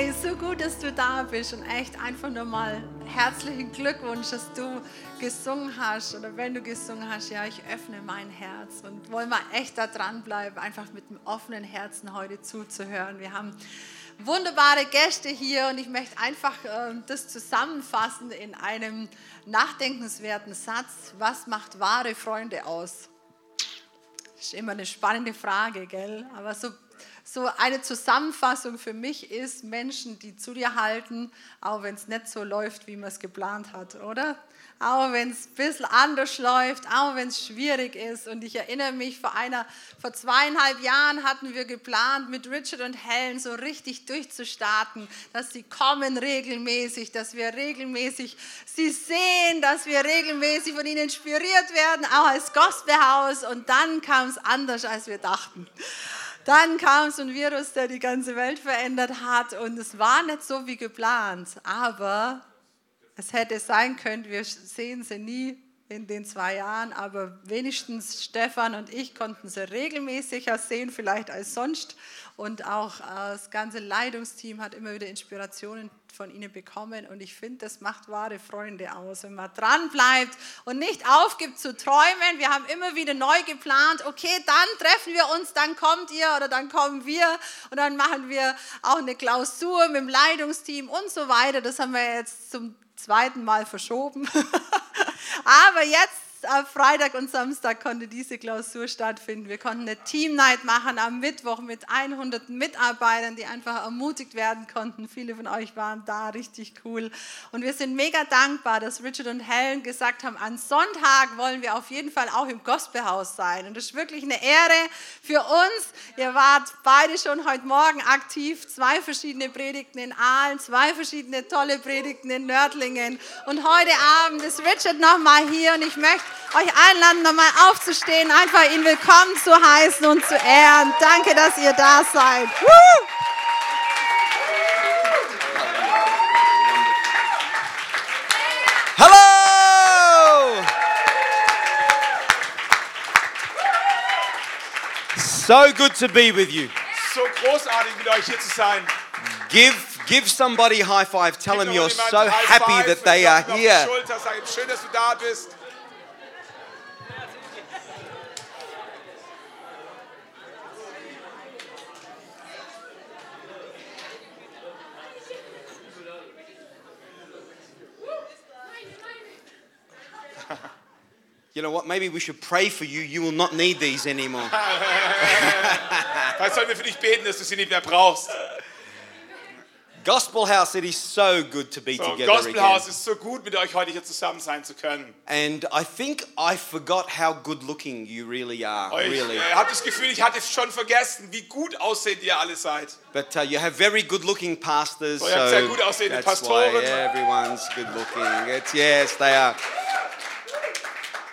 Hey, so gut, dass du da bist und echt einfach nur mal herzlichen Glückwunsch, dass du gesungen hast oder wenn du gesungen hast, ja, ich öffne mein Herz und wollen wir echt da dranbleiben, einfach mit einem offenen Herzen heute zuzuhören. Wir haben wunderbare Gäste hier und ich möchte einfach äh, das zusammenfassen in einem nachdenkenswerten Satz. Was macht wahre Freunde aus? Ist immer eine spannende Frage, gell? Aber so so eine Zusammenfassung für mich ist Menschen, die zu dir halten, auch wenn es nicht so läuft, wie man es geplant hat, oder? Auch wenn es ein bisschen anders läuft, auch wenn es schwierig ist. Und ich erinnere mich, vor, einer, vor zweieinhalb Jahren hatten wir geplant, mit Richard und Helen so richtig durchzustarten, dass sie kommen regelmäßig, dass wir regelmäßig sie sehen, dass wir regelmäßig von ihnen inspiriert werden, auch als Gospelhaus. Und dann kam es anders, als wir dachten. Dann kam so ein Virus, der die ganze Welt verändert hat und es war nicht so wie geplant, aber es hätte sein können, wir sehen sie nie in den zwei Jahren, aber wenigstens Stefan und ich konnten sie regelmäßiger sehen, vielleicht als sonst. Und auch äh, das ganze Leitungsteam hat immer wieder Inspirationen von ihnen bekommen. Und ich finde, das macht wahre Freunde aus, wenn man dran bleibt und nicht aufgibt zu träumen. Wir haben immer wieder neu geplant, okay, dann treffen wir uns, dann kommt ihr oder dann kommen wir und dann machen wir auch eine Klausur mit dem Leitungsteam und so weiter. Das haben wir jetzt zum zweiten Mal verschoben. Aber jetzt Freitag und Samstag konnte diese Klausur stattfinden. Wir konnten eine Team Night machen am Mittwoch mit 100 Mitarbeitern, die einfach ermutigt werden konnten. Viele von euch waren da, richtig cool. Und wir sind mega dankbar, dass Richard und Helen gesagt haben, an Sonntag wollen wir auf jeden Fall auch im Gospelhaus sein. Und das ist wirklich eine Ehre für uns. Ihr wart beide schon heute Morgen aktiv, zwei verschiedene Predigten in Aalen, zwei verschiedene tolle Predigten in Nördlingen. Und heute Abend ist Richard nochmal hier und ich möchte euch einladen, nochmal aufzustehen, einfach ihn willkommen zu heißen und zu ehren. Danke, dass ihr da seid. Woo! Hello! So good to be with you. So großartig mit euch hier zu sein. Give give somebody a high five. Tell Gib them you're so happy Five that they are ihm auf die here. Schulter, sag ihm, schön, dass du da bist. You know what? Maybe we should pray for you. You will not need these anymore. Vielleicht sollten wir für dich beten, dass du sie nicht mehr brauchst. Gospel House, it is so good to be So, together Gospelhaus again. ist so gut, mit euch heute hier zusammen sein zu können. And I think I forgot how good looking you really are. Ich Really. äh, habe das Gefühl, ich hatte schon vergessen, wie gut aussehend ihr alle seid. But uh, you have very good looking pastors. So, ihr habt sehr gut aussehende Pastoren. why everyone's good looking. It's, yes, they are.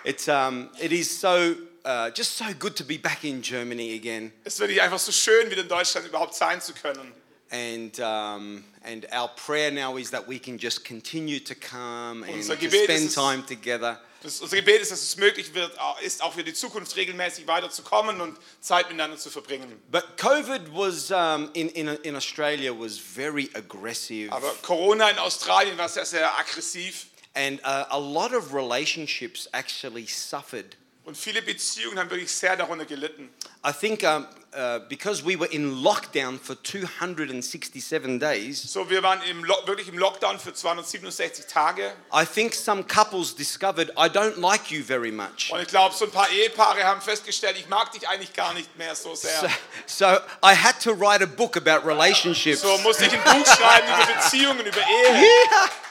It's, um, it is so, uh, just so good to be back in Germany again. Es wirklich einfach so schön, wieder in Deutschland überhaupt sein zu können. And, um, and our prayer now is that we can just continue to come and to spend time together. Das, unser Gebet ist, dass es möglich wird, ist auch für die Zukunft regelmäßig weiterzukommen und Zeit miteinander zu verbringen. But COVID was um, in, in, in Australia was very aggressive. Aber Corona in Australien war sehr, sehr aggressiv And uh, a lot of relationships actually suffered. und viele Beziehungen haben wirklich sehr darunter gelitten. I think um, uh, because we were in lockdown for 267 days, So, wir waren im, Lo- wirklich im Lockdown für 267 Tage I think some couples discovered I don't like you very much. und ich glaube, so ein paar Ehepaare haben festgestellt, ich mag dich eigentlich gar nicht mehr so sehr. So, so I had to write a book about relationships. So musste ich ein Buch schreiben über Beziehungen, über Ehe.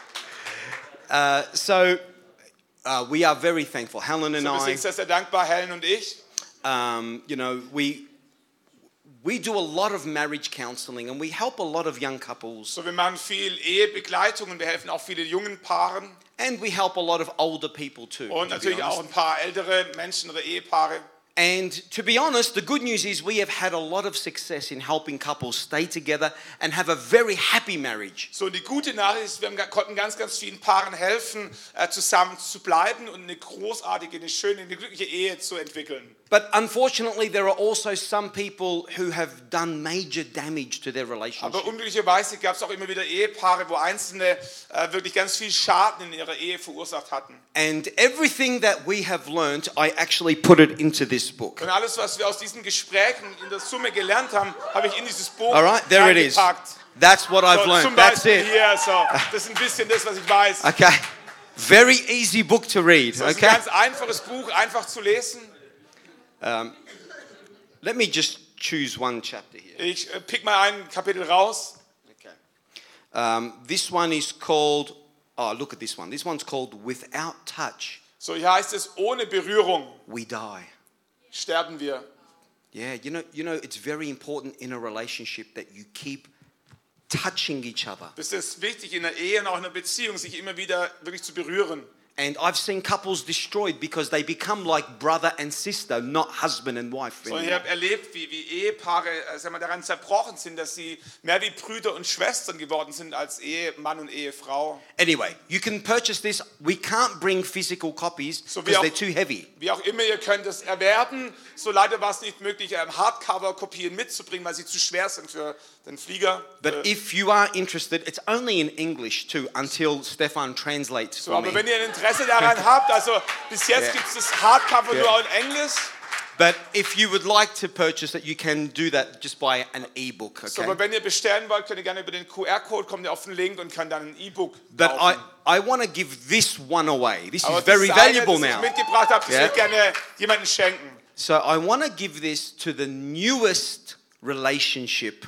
Uh, so uh, we are very thankful. Helen and So, wir I, sind sehr, sehr dankbar, Helen und ich. um, you know, we we do a lot of marriage counseling and we help a lot of young couples So, wir machen viel Ehebegleitung und wir helfen auch viele jungen Paaren and we help a lot of older people too. und to natürlich auch ein paar ältere Menschen oder Ehepaare. And to be honest, the good news is we have had a lot of success in helping couples stay together and have a very happy marriage. So, die gute Nachricht ist, wir konnten ganz, ganz vielen Paaren helfen, äh, zusammen zu bleiben und eine großartige, eine schöne, eine glückliche Ehe zu entwickeln. But unfortunately, there are also some people who have done major damage to their Aber relationship. unglücklicherweise gab es auch immer wieder Ehepaare, wo Einzelne äh, wirklich ganz viel Schaden in ihrer Ehe verursacht hatten. And everything that we have learned, I actually put it into this book. Und alles, was wir aus diesen Gesprächen in der Summe gelernt haben, habe ich in dieses Buch All right, there it is. That's what I've So, learned. That's it. hier, so, das ist ein bisschen das, was ich weiß. Okay. Very easy book to read. Das ist ein Okay. ganz einfaches Buch, einfach zu lesen. Let me just choose one chapter here. Ich äh, pick mal ein Kapitel raus. Okay. Um, this one is called. Oh, look at this one. This one's called "Without Touch, So, hier heißt es, ohne Berührung We Die." sterben wir. Yeah, you know, you know, it's very important in a relationship that you keep touching each other. Es ist wichtig in der Ehe und auch in einer Beziehung, sich immer wieder wirklich zu berühren. And I've seen couples destroyed because they become like brother and sister, not husband and wife. So, ich habe erlebt, wie, wie Ehepaare äh, sagen wir, daran zerbrochen sind, dass sie mehr wie Brüder und Schwestern geworden sind als Ehemann und Ehefrau. Anyway, you can purchase this. We can't bring physical copies So because are- they're too heavy. Wie auch immer, ihr könnt es erwerben. So leider war es nicht möglich, ähm, Hardcover-Kopien mitzubringen, weil sie zu schwer sind für den Flieger. But Äh, if you are interested, it's only in English too until Stefan translates so, for me. Interesse daran habt, also bis jetzt Ja. gibt es das Hardcover Ja. nur in Englisch. But if you would like to purchase it, you can do that just by an ebook. So, Okay. aber wenn ihr bestellen wollt, könnt ihr gerne über den QR-Code kommt ihr auf den Link und könnt dann ein E-Book But I, kaufen. I want to give this one away. This Aber is very das eine, valuable das ich now. mitgebracht habe, das Ja. will ich gerne jemandem schenken. So I want to give this to the newest relationship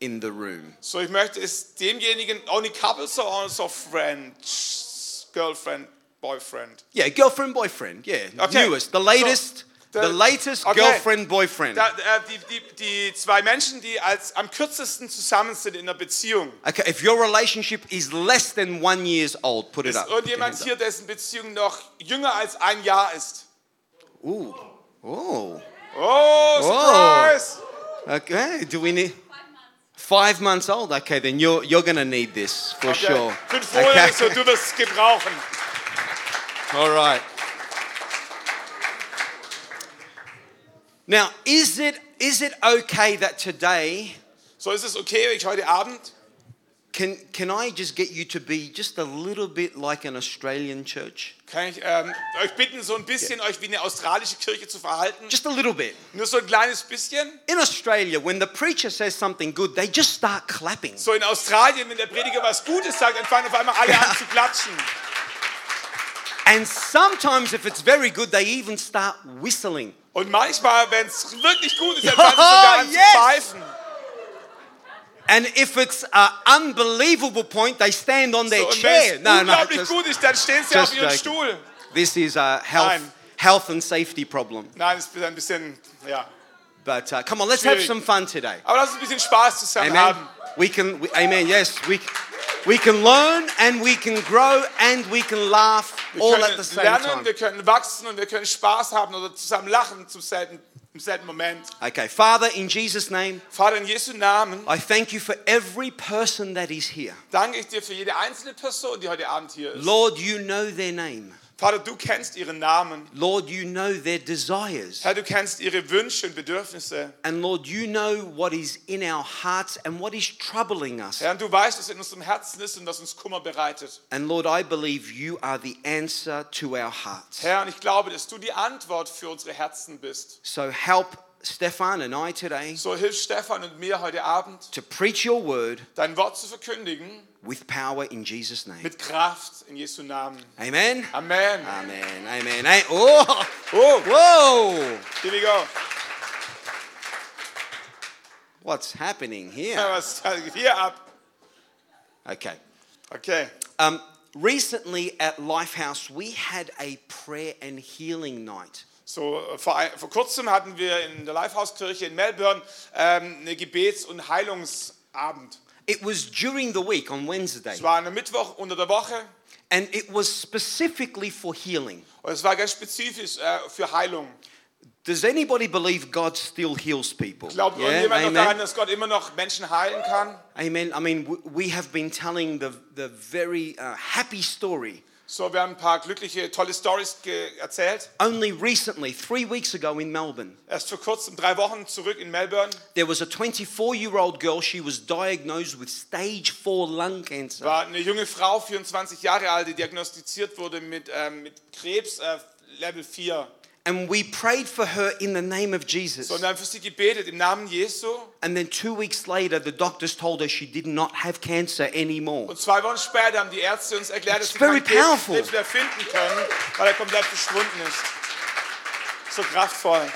in the room. So, ich möchte es demjenigen, only couples or also friends, girlfriend, boyfriend. Yeah, girlfriend, boyfriend. Yeah, Okay. newest, the latest, So, the the- latest okay. girlfriend, boyfriend. Da, äh, die, die, die zwei Menschen, die als am kürzesten zusammen sind in einer Beziehung. Okay, if your relationship is less than one years old, put it Ist up. Irgendjemand hier, dessen Beziehung noch jünger als ein Jahr ist? Ooh, oh. Oh, surprise! Okay, do we need five months old? Okay, then you're you're gonna need this for Okay. sure. Fünf Monate, Okay. so du wirst gebrauchen. All right. Now, is it is it okay that today So ist es okay, wenn ich heute Abend, can can I just get you to be just a little bit like an Australian church? kann ich ähm, euch bitten, so ein bisschen euch wie eine australische Kirche zu verhalten. Just a little bit. Nur so ein kleines bisschen. In Australia, when the preacher says something good, they just start clapping. So in Australien, wenn der Prediger was Gutes sagt, dann fangen auf einmal alle an zu klatschen. And sometimes, if it's very good, they even start whistling. Und manchmal, wenn es wirklich gut ist, dann fangen sie sogar an Yes! zu pfeifen. And if it's an unbelievable point, they stand on their So, chair. es No, no, just- gut ist, dann stehen sie auf ihren. Stuhl. this is a health, Nein. health and safety problem. Nein, das ist ein bisschen, ja. But uh, come on, let's have some fun today. Aber lass uns ein bisschen Spaß zusammen Amen. haben. We can, we, amen. Yes, we, we can learn and we can grow and we can laugh Wir all at the same lernen, time. wir können wachsen und wir können Spaß haben oder zusammen lachen zum selben, im selben Moment. Okay, Father, in Jesus' name, Vater, in Jesu Namen I thank you for every person that is here. danke ich dir für jede einzelne Person, die heute Abend hier ist. Lord, you know their name. Vater, du kennst ihren Namen. Lord, you know their desires. Herr, du kennst ihre Wünsche und Bedürfnisse. And Lord, you know what is in our hearts and what is troubling us. Herr, du weißt, was in unserem Herzen ist und was uns Kummer bereitet. And Lord, I believe you are the answer to our hearts. Herr, und ich glaube, dass du die Antwort für unsere Herzen bist. So help Stefan and I today So hilf Stefan und mir heute Abend, to preach your word dein Wort zu verkündigen with power in Jesus' name. mit Kraft in Jesu Namen. Amen. Amen. Amen. Amen. Amen. Oh, Oh, whoa. here we go. What's happening here? Was hier ab? Okay. Okay. Um, recently at Lifehouse, we had a prayer and healing night. So, äh, vor, vor kurzem hatten wir in der Lifehouse-Kirche in Melbourne ähm, eine Gebets- und Heilungsabend. It was during the week on Wednesday, Es war ein Mittwoch unter der Woche and it was specifically for healing. und es war ganz spezifisch äh, für Heilung. Does anybody believe God still heals people? Glaubt Yeah, irgendjemand noch daran, dass Gott immer noch Menschen heilen kann? Amen. I mean, we have been telling the, the very uh, happy story So, wir haben ein paar glückliche, tolle Stories erzählt. Only recently, three weeks ago in Melbourne, Erst vor kurzem, drei Wochen zurück in Melbourne, there was a 24 year old girl. She was diagnosed with stage four lung cancer. war eine junge Frau, 24 Jahre alt, die diagnostiziert wurde mit, ähm, mit Krebs äh, Level 4. And we prayed for her in the name of Jesus. So, und wir haben für sie gebetet im Namen Jesu. And then two weeks later, the doctors told her she did not have cancer anymore. Und zwei Wochen später haben die Ärzte uns erklärt, dass sie keinen very powerful. Krebs mehr finden können, weil er komplett verschwunden ist. So kraftvoll.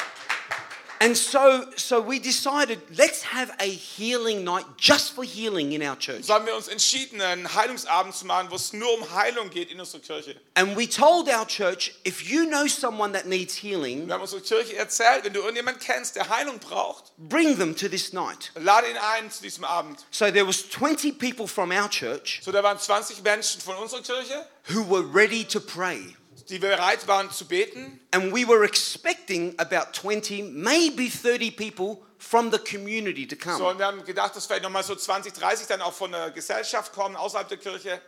And so, so we decided let's have a healing night just for healing in our church. So haben wir uns entschieden, einen Heilungsabend zu machen, wo es nur um Heilung geht in unserer Kirche. And we told our church if you know someone that needs healing, Wir haben unserer Kirche erzählt, wenn du irgendjemanden kennst, der Heilung braucht, bring them to this night. lade ihn ein zu diesem Abend. So there was 20 people from our church So, da waren 20 Menschen von unserer Kirche, who were ready to pray. Die bereit waren zu beten. And we were expecting about 20, maybe 30 people from the community to So, come. und wir haben gedacht, dass vielleicht nochmal so 20, 30 dann auch von der Gesellschaft kommen, außerhalb der Kirche.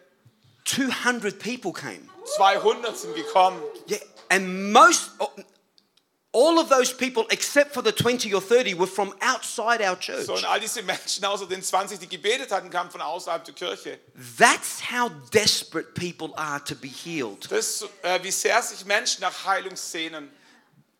200 people came. 200 sind gekommen. Yeah, and most, all of those people, except for the 20 or 30, were from outside our church. So, und all diese Menschen außer den 20, die gebetet hatten, kamen von außerhalb der Kirche. That's how desperate people are to be healed. Das äh, wie sehr sich Menschen nach Heilung sehnen.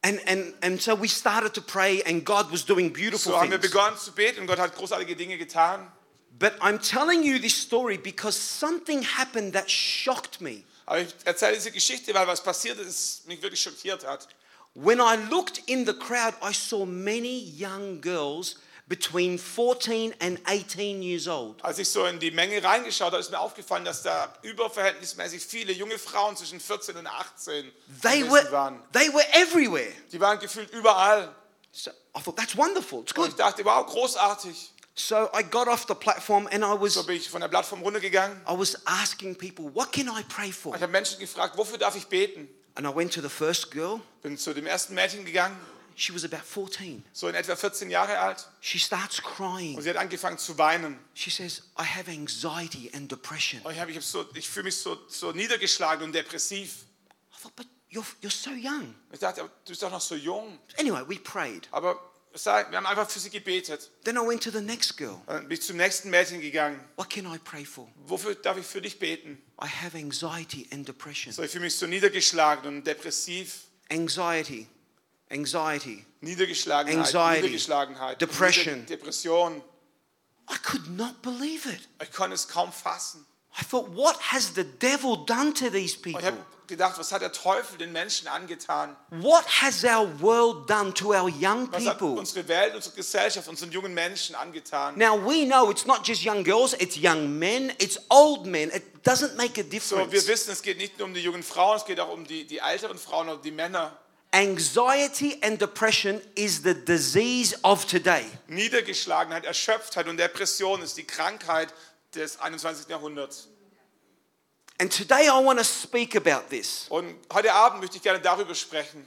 And, and, and so we started to pray, and God was doing beautiful So haben wir begonnen zu beten und Gott hat großartige Dinge getan. But I'm telling you this story because something happened that shocked me. Aber ich erzähle diese Geschichte, weil was passiert ist, mich wirklich schockiert hat. When I looked in the crowd, I saw many young girls between 14 and 18 years old. Als ich so in die Menge reingeschaut habe, ist mir aufgefallen, dass da überverhältnismäßig viele junge Frauen zwischen 14 und 18 They were, waren. they were everywhere. Die waren gefühlt überall. So I thought, that's wonderful. It's Und good. ich dachte, wow, großartig. So I got off the platform and I was, So bin ich von der Plattform runtergegangen. I was asking people, what can I pray for? Ich habe Menschen gefragt, wofür darf ich beten? And I went to the first girl. Bin zu dem ersten Mädchen gegangen, She was about 14. so in etwa 14 Jahre alt. She starts Und crying. sie hat angefangen zu weinen. She says, I have anxiety and depression. Und ich, hab, ich, hab so, ich fühle mich so, so niedergeschlagen und depressiv. I thought, but you're, you're so young. Ich dachte, du bist doch noch so jung. Anyway, we prayed. Aber sei- wir haben einfach für sie gebetet. Then I went to the next girl. Dann bin ich zum nächsten Mädchen gegangen. What can I pray for? Wofür darf ich für dich beten? I have anxiety and depression. So, ich fühle mich so niedergeschlagen und depressiv. Anxiety, anxiety. Niedergeschlagenheit, Anxiety, Niedergeschlagenheit, depression. Nieder- Depression. I could not believe it. Ich konnte es kaum fassen. I thought, what has the devil done to these Und people? gedacht, was hat der Teufel den Menschen angetan? What has our world done to our young Was hat people? unsere Welt, unsere Gesellschaft, unseren jungen Menschen angetan? Now we know it's not just young girls, it's young men, it's old men. It doesn't make a So, wir difference. wissen, es geht nicht nur um die jungen Frauen, es geht auch um die, die älteren Frauen oder die Männer. Anxiety and depression is the disease of today. Niedergeschlagenheit, Erschöpftheit und Depression ist die Krankheit des 21. Jahrhunderts. And today I want to speak about this Und heute Abend möchte ich gerne darüber sprechen.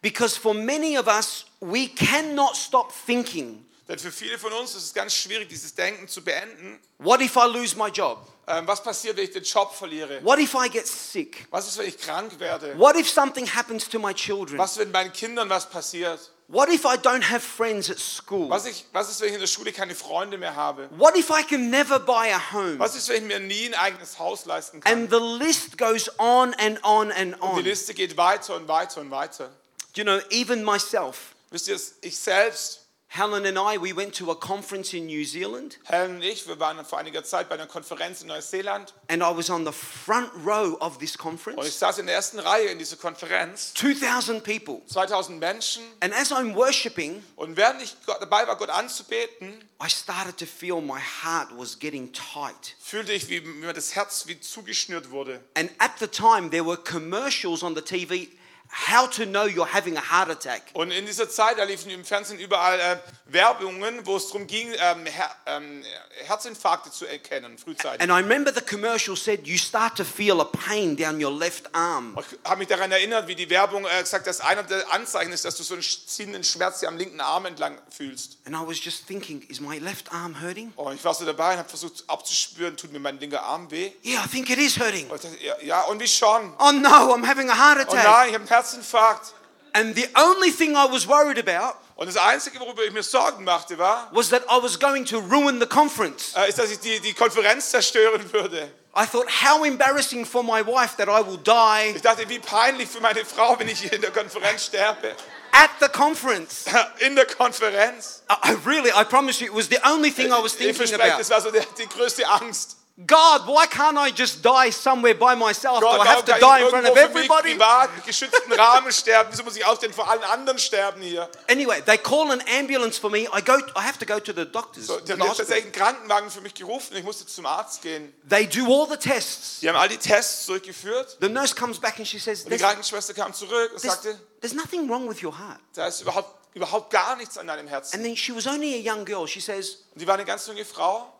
because for many of us, we cannot stop thinking Denn für viele von uns ist es ganz schwierig, dieses Denken zu beenden. what if I lose my job? Ähm, was passiert, wenn ich den Job verliere? What if I get sick? Was ist, wenn ich krank werde? What if something happens to my children? Was, wenn meinen Kindern was passiert? What if I don't have friends at school? Was, ich, was ist, wenn ich in der Schule keine Freunde mehr habe? What if I can never buy a home? Was ist, wenn ich mir nie ein eigenes Haus leisten kann? And the list goes on and on and Die on. Liste geht weiter und weiter und weiter. You know, even myself, Wisst ihr, ich selbst, Helen and I, we went to a conference in New Zealand Helen und ich, wir waren vor einiger Zeit bei einer Konferenz in Neuseeland and I was on the front row of this und ich conference. saß in der ersten Reihe in dieser Konferenz. 2,000 people. 2000 Menschen And as I'm worshiping, und während ich dabei war, Gott anzubeten, I started to feel my heart was getting tight. fühlte ich, wie mir das Herz wie zugeschnürt wurde. And at the time, there were commercials on the TV how to know you're having a heart attack. Und in dieser Zeit, da liefen im Fernsehen überall äh, Werbungen, wo es darum ging, ähm, Her ähm, Herzinfarkte zu erkennen, frühzeitig. And I remember the commercial said you start to feel a pain down your left arm. Ich habe mich daran erinnert, wie die Werbung äh, gesagt hat, dass einer der Anzeichen ist, dass du so einen ziehenden Schmerz hier am linken Arm entlang fühlst. And I was just thinking, is my left arm hurting? Und ich war so dabei und habe versucht abzuspüren, tut mir mein linker Arm weh. Yeah, I think it is hurting. Und ja, und wie schon? Oh no, I'm having a heart Oh attack. nein, ich habe einen Herzinfarkt. And the only thing I was worried about Und das Einzige, worüber ich mir Sorgen machte, war, was that I was going to ruin the conference. äh, ist, dass ich die, die Konferenz zerstören würde. I thought, how embarrassing for my wife that I will die Ich dachte, wie peinlich für meine Frau, wenn ich hier in der Konferenz sterbe. at the conference. In der Konferenz. I, really, I promise you, it was the only thing I was Ich thinking verspreche, about. das war so die, die größte Angst. God, why can't I just die somewhere by myself? Do Gott, I have to die in front of everybody? privat, geschützten Rahmen sterben? Wieso muss ich auch denn vor allen anderen sterben hier? Anyway, they call an ambulance for me. I go. I have to go to the doctors. So, die haben tatsächlich einen Krankenwagen für mich gerufen. Ich musste zum Arzt gehen. They do all the tests. Die haben all die Tests durchgeführt. The nurse comes back and she says, Und die "There's, Krankenschwester kam zurück und sagte, there's nothing wrong with your heart." da ist überhaupt, überhaupt gar nichts an deinem Herzen. And then she was only a young girl. She says, Und die war eine ganz junge Frau.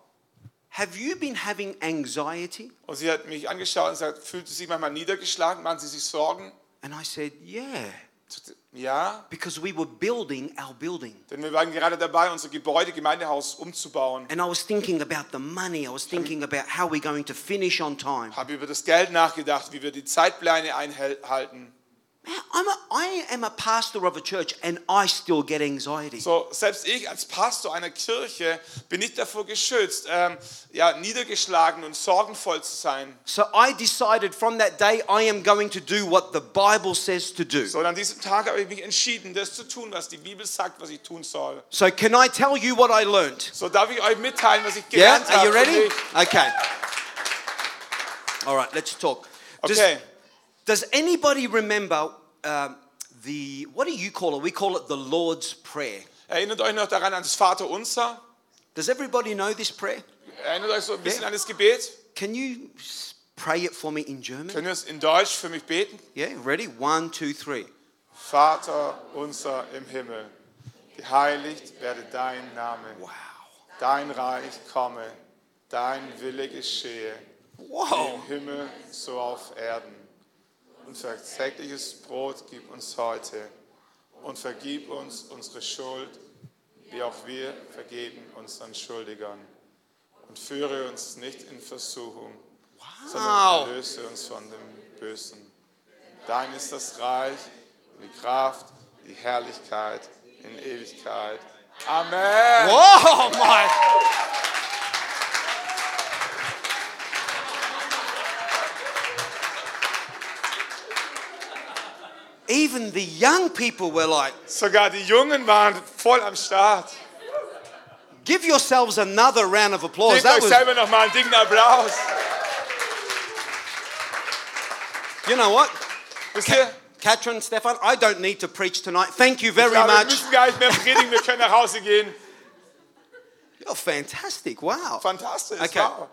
"Have you been having anxiety?" Und sie hat mich angeschaut und gesagt, fühlt sie sich manchmal niedergeschlagen? Machen Sie sich Sorgen? And I said, "Yeah." Ja, because we were building our building. denn wir waren gerade dabei, unser Gebäude, Gemeindehaus umzubauen. And I was thinking about the money. I was thinking about how we're going to finish on time. Habe über das Geld nachgedacht, wie wir die Zeitpläne einhalten. Man, I'm a, I am a pastor of a church and I still get anxiety. So, selbst ich als Pastor einer Kirche bin nicht davor geschützt, ähm, ja, niedergeschlagen und sorgenvoll zu sein. So I decided from that day I am going to do what the Bible says to do. So, an diesem Tag habe ich mich entschieden, das zu tun, was die Bibel sagt, was ich tun soll. So can I tell you what I learned? So darf ich euch mitteilen, was ich Yeah, gelernt are you habe. ready? Okay. All right, let's talk. Okay. does anybody remember um, the, what do you call it? We call it the Lord's Prayer. Erinnert euch noch daran an das Vaterunser? Does everybody know this prayer? Erinnert euch so ein bisschen Ja. an das Gebet? Can you pray it for me in German? Könnt ihr es in Deutsch für mich beten? Yeah, ready? One, two, three. Vater unser im Himmel, geheiligt werde dein Name. Wow. Dein Reich komme, dein Wille geschehe, wie Whoa. im Himmel so auf Erden. Unser tägliches Brot gib uns heute und vergib uns unsere Schuld, wie auch wir vergeben unseren Schuldigern. Und führe uns nicht in Versuchung, sondern Wow. erlöse uns von dem Bösen. Dein ist das Reich, die Kraft, die Herrlichkeit in Ewigkeit. Amen. Whoa, my. Even the young people were like, Sogar die Jungen waren voll am Start. give yourselves another round of applause. Gebt That euch was, selber nochmal einen dicken Applaus. you know what? Wisst ihr? Katrin, Stefan, I don't need to preach tonight. Thank you very glaube, wir much. müssen gar nicht mehr predigen, wir können nach Hause gehen. You're fantastic. Wow. Fantastisch. Okay. Wow.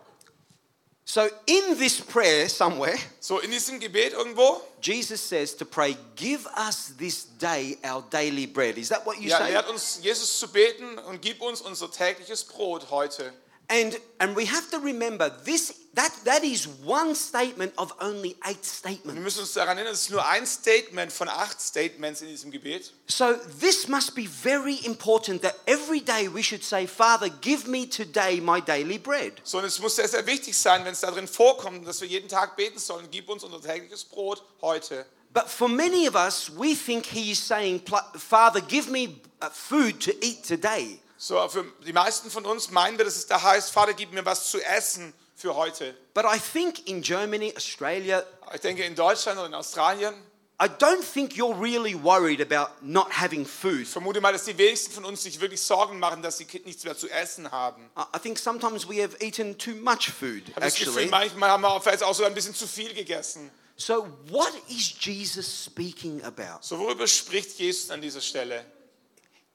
So, in this prayer, somewhere, So, in diesem Gebet irgendwo, Jesus says to pray, Give us this day our daily bread. Is that what you ja, say? lehrt uns Jesus zu beten und gib uns unser tägliches Brot heute. And, and we have to remember this, that, that is one statement of only eight Wir statements. müssen uns daran erinnern, es ist nur ein Statement von acht Statements in diesem Gebet. So this must be very important that every day we should say, Father, give me today my daily bread. So, und es muss sehr, sehr wichtig sein, wenn es darin vorkommt, dass wir jeden Tag beten sollen, gib uns unser tägliches Brot heute. But for many of us, we think he is saying, Father, give me uh, food to eat today. So, für die meisten von uns meinen wir, dass es da heißt, Vater, gib mir was zu essen für heute. But I think in Germany, Australia, Ich denke, in Deutschland oder in Australien, I don't think you're really worried about not having food. ich vermute mal, dass die wenigsten von uns sich wirklich Sorgen machen, dass sie nichts mehr zu essen haben. I I think sometimes we have eaten too much food, Ich habe das Gefühl, actually. manchmal haben wir vielleicht auch so ein bisschen zu viel gegessen. So, what is Jesus speaking about? So, worüber spricht Jesus an dieser Stelle?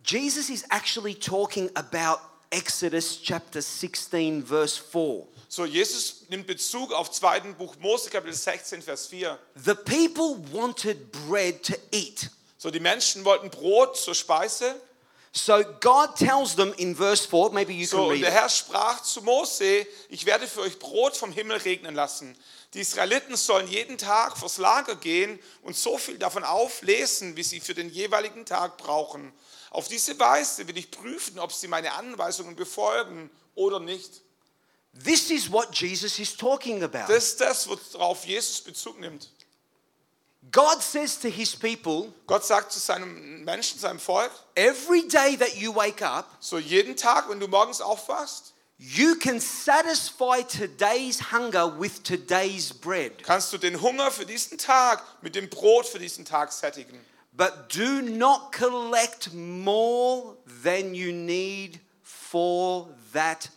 Jesus is actually talking about Exodus chapter 16, verse 4. So, Jesus nimmt Bezug auf 2. Buch Mose, Kapitel 16, Vers 4. The people wanted bread to eat. So, die Menschen wollten Brot zur Speise. So God tells them in verse 4, maybe you So, can read der it. Herr sprach zu Mose, ich werde für euch Brot vom Himmel regnen lassen. Die Israeliten sollen jeden Tag vors Lager gehen und so viel davon auflesen, wie sie für den jeweiligen Tag brauchen. Auf diese Weise will ich prüfen, ob sie meine Anweisungen befolgen oder nicht. This is what Jesus is talking about. Das ist das, worauf Jesus Bezug nimmt. God says to his people, Gott sagt zu seinem Menschen, seinem Volk, every day that you wake up, so jeden Tag, wenn du morgens aufwachst, you can satisfy today's hunger with today's bread. kannst du den Hunger für diesen Tag mit dem Brot für diesen Tag sättigen. But do not collect more than you need for that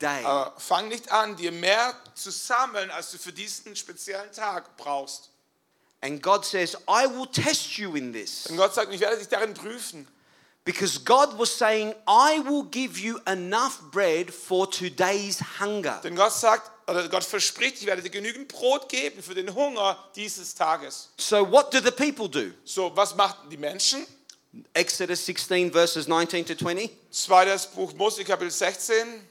day. Aber fang nicht an, dir mehr zu sammeln, als du für diesen speziellen Tag brauchst. And God says, I will test you in this. Und Gott sagt, ich werde dich darin prüfen. Because God was saying, I will give you enough bread for today's hunger. Denn Gott sagt, oder Gott verspricht, ich werde dir genügend Brot geben für den Hunger dieses Tages. So, what do the people do? So, was machten die Menschen? Exodus 16, verses 19 to 20. Zweites Buch Mose, Kapitel 16.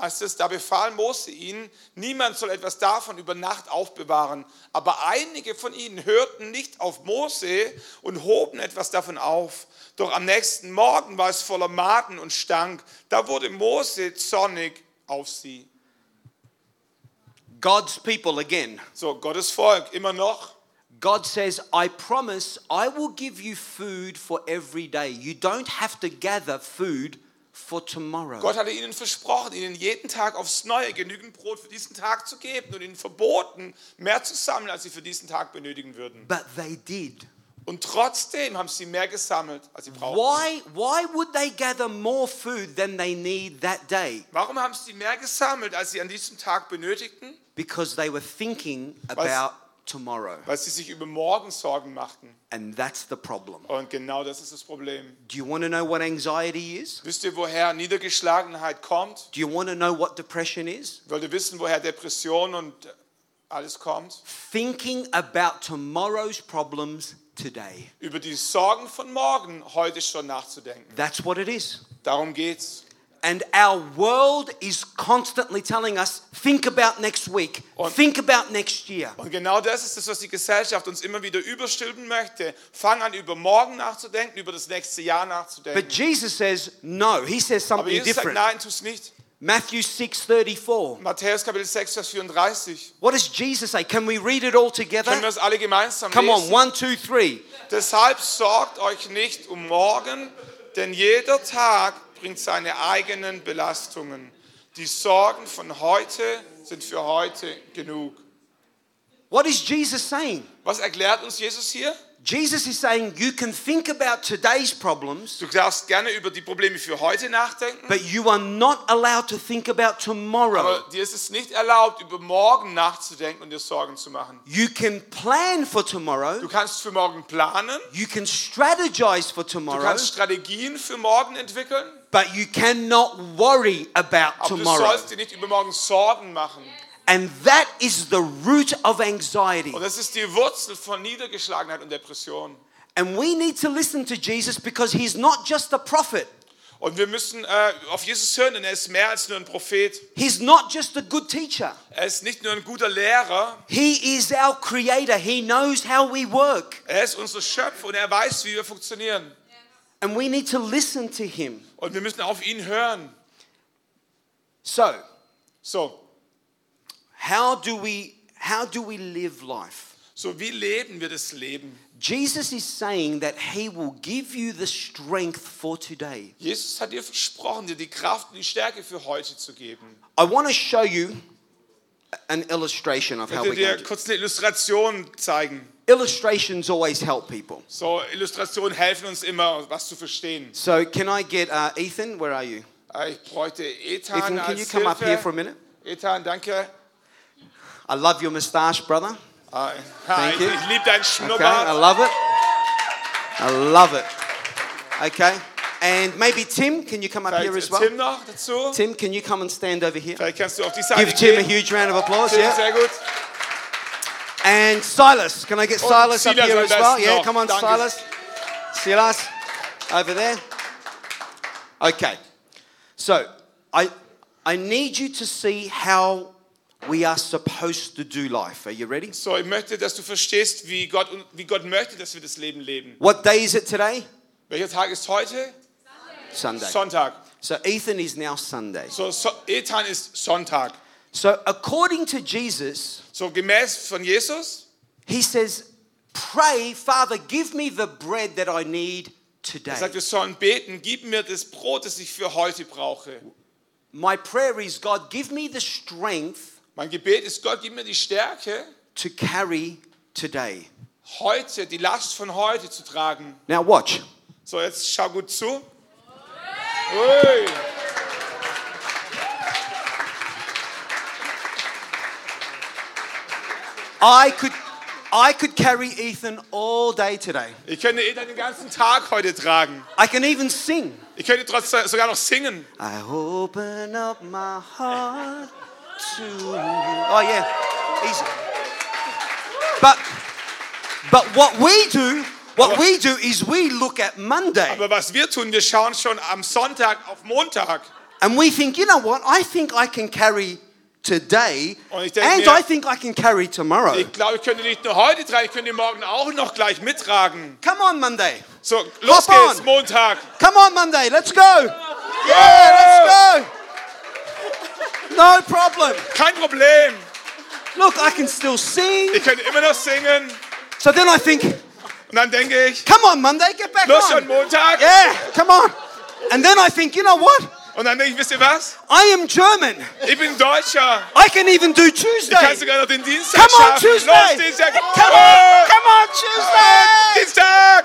Heißt es, da befahl Mose ihnen, niemand soll etwas davon über Nacht aufbewahren. Aber einige von ihnen hörten nicht auf Mose und hoben etwas davon auf. Doch am nächsten Morgen war es voller Maden und stank. Da wurde Mose zornig auf sie. God's people again. So, Gottes Volk, immer noch. God says, I promise I will give you food for every day. You don't have to gather food for tomorrow. Gott hatte ihnen versprochen, ihnen jeden Tag aufs Neue genügend Brot für diesen Tag zu geben und ihnen verboten, mehr zu sammeln, als sie für diesen Tag benötigen würden. But they did. Und trotzdem haben sie mehr gesammelt, als sie brauchten. Why, why would they gather more food than they need that day? Warum haben sie mehr gesammelt, als sie an diesem Tag benötigten? Because they were thinking about tomorrow. Weil sie sich über morgen Sorgen machten. And that's the problem. Und genau das ist das Problem. Do you want to know what anxiety is? Wisst ihr, woher Niedergeschlagenheit kommt? Do you want to know what depression is? Wollt ihr wissen, woher Depression und alles kommt? Thinking about tomorrow's problems today. Über die Sorgen von morgen heute schon nachzudenken. That's what it is. Darum geht's. And our world is constantly telling us think about next week, Und- think about next year. Und genau das ist das, was die Gesellschaft uns immer wieder überstülpen möchte. Fang an, über morgen nachzudenken, über das nächste Jahr But nachzudenken. Jesus says no. He says Aber something Jesus sagt, different. nein, tu's nicht. Matthew 6:34. Matthäus Kapitel 6, Vers 34. What does Jesus say? Can we read it all Können wir together? das alle gemeinsam Come on, lesen? one, two, three. Deshalb sorgt euch nicht um morgen, denn jeder Tag bringt seine eigenen Belastungen. Die Sorgen von heute sind für heute genug. What is Jesus saying? Was erklärt uns Jesus hier? Jesus is saying you can think about today's problems, Du darfst gerne über die Probleme für heute nachdenken, but you are not allowed to think about tomorrow. aber dir ist es nicht erlaubt, über morgen nachzudenken und dir Sorgen zu machen. You can plan for tomorrow. Du kannst für morgen planen, You can strategize for du tomorrow, kannst Strategien für morgen entwickeln, but you cannot worry about aber du tomorrow. sollst dir nicht über morgen Sorgen machen. And that is the root of anxiety. Und das ist die Wurzel von Niedergeschlagenheit und Depression. And we need to listen to Jesus because he's not just a prophet. Und wir müssen äh, auf Jesus hören, denn er ist mehr als nur ein Prophet. He's not just a good teacher. Er ist nicht nur ein guter Lehrer, He is our creator. He knows how we work. er ist unser Schöpfer und er weiß, wie wir funktionieren. And we need to listen to him. Und wir müssen auf ihn hören. So, So, how do we how do we live life? so wie leben wir das Leben? Jesus is saying that he will give you the strength for today. Jesus hat dir versprochen, dir die Kraft und die Stärke für heute zu geben. I want to show you an illustration of how we're dir kurz eine Illustration zeigen. Illustrations always help people. So, Illustrationen helfen uns immer, was zu verstehen. So, can I get uh, Ethan? Where are you? Äh, Ich bräuchte Ethan Ethan, can you come up here for a minute? Ethan, danke. I love your moustache, brother. Ah, Thank ich you. ich liebe deinen Okay, I love it. I love it. Okay. And maybe Tim, can you come up here as well? Tim noch dazu. Tim, can you come and stand over here? Vielleicht kannst du auf die Seite Give Tim a huge round of applause. Tim, Yeah. sehr gut. And Silas, can I get Und Silas up here as well? Yeah, noch. come on, Danke. Silas. Silas, over there. Okay. So, I I need you to see how we are supposed to do life. Are you ready? So, ich möchte, dass du verstehst, wie Gott, wie Gott möchte, dass wir das Leben leben. What day is it today? Welcher Tag ist heute? Sunday. Sonntag. So Ethan is now Sunday. So, so Ethan ist Sonntag. So according to Jesus, So gemäß von Jesus he says, "Pray, Father, give me the bread that I need Er today." sagt, wir sollen beten, gib mir das Brot, das ich für heute brauche. My prayer is, God, give me the strength Mein Gebet ist, Gott, gib mir die Stärke, to carry today. heute, die Last von heute zu tragen. Now watch. So, jetzt schau gut zu. I could I could carry Ethan all day today. Ich könnte Ethan den ganzen Tag heute tragen. I can even sing. Ich könnte trotzdem sogar noch singen. I open up my heart to you. Oh yeah, easy. But but what we do, what we do is we look at Monday Aber was wir tun, wir schauen schon am Sonntag auf Montag. and we think, you know what? I think I can carry today, and mir- I think I can carry tomorrow. Ich glaube, ich könnte nicht nur heute tragen, ich könnte morgen auch noch gleich mittragen. Come on, Monday. So, los Hop geht's, on. Montag. Come on, Monday. Let's go. Yeah, let's go. No problem. Kein Problem. Look, I can still sing. Ich könnte immer noch singen. So then I think, Und dann denke ich, come on, Monday, get back los schon on. Montag. Yeah, come on. And then I think, you know what? Und dann denke ich, wisst ihr was? I am German. Ich bin Deutscher. I can even do Tuesday. Ich kann sogar noch den Dienstag Come on, schaffen. Tuesday. Los, Dienstag. Come on, come on, Tuesday. Dienstag.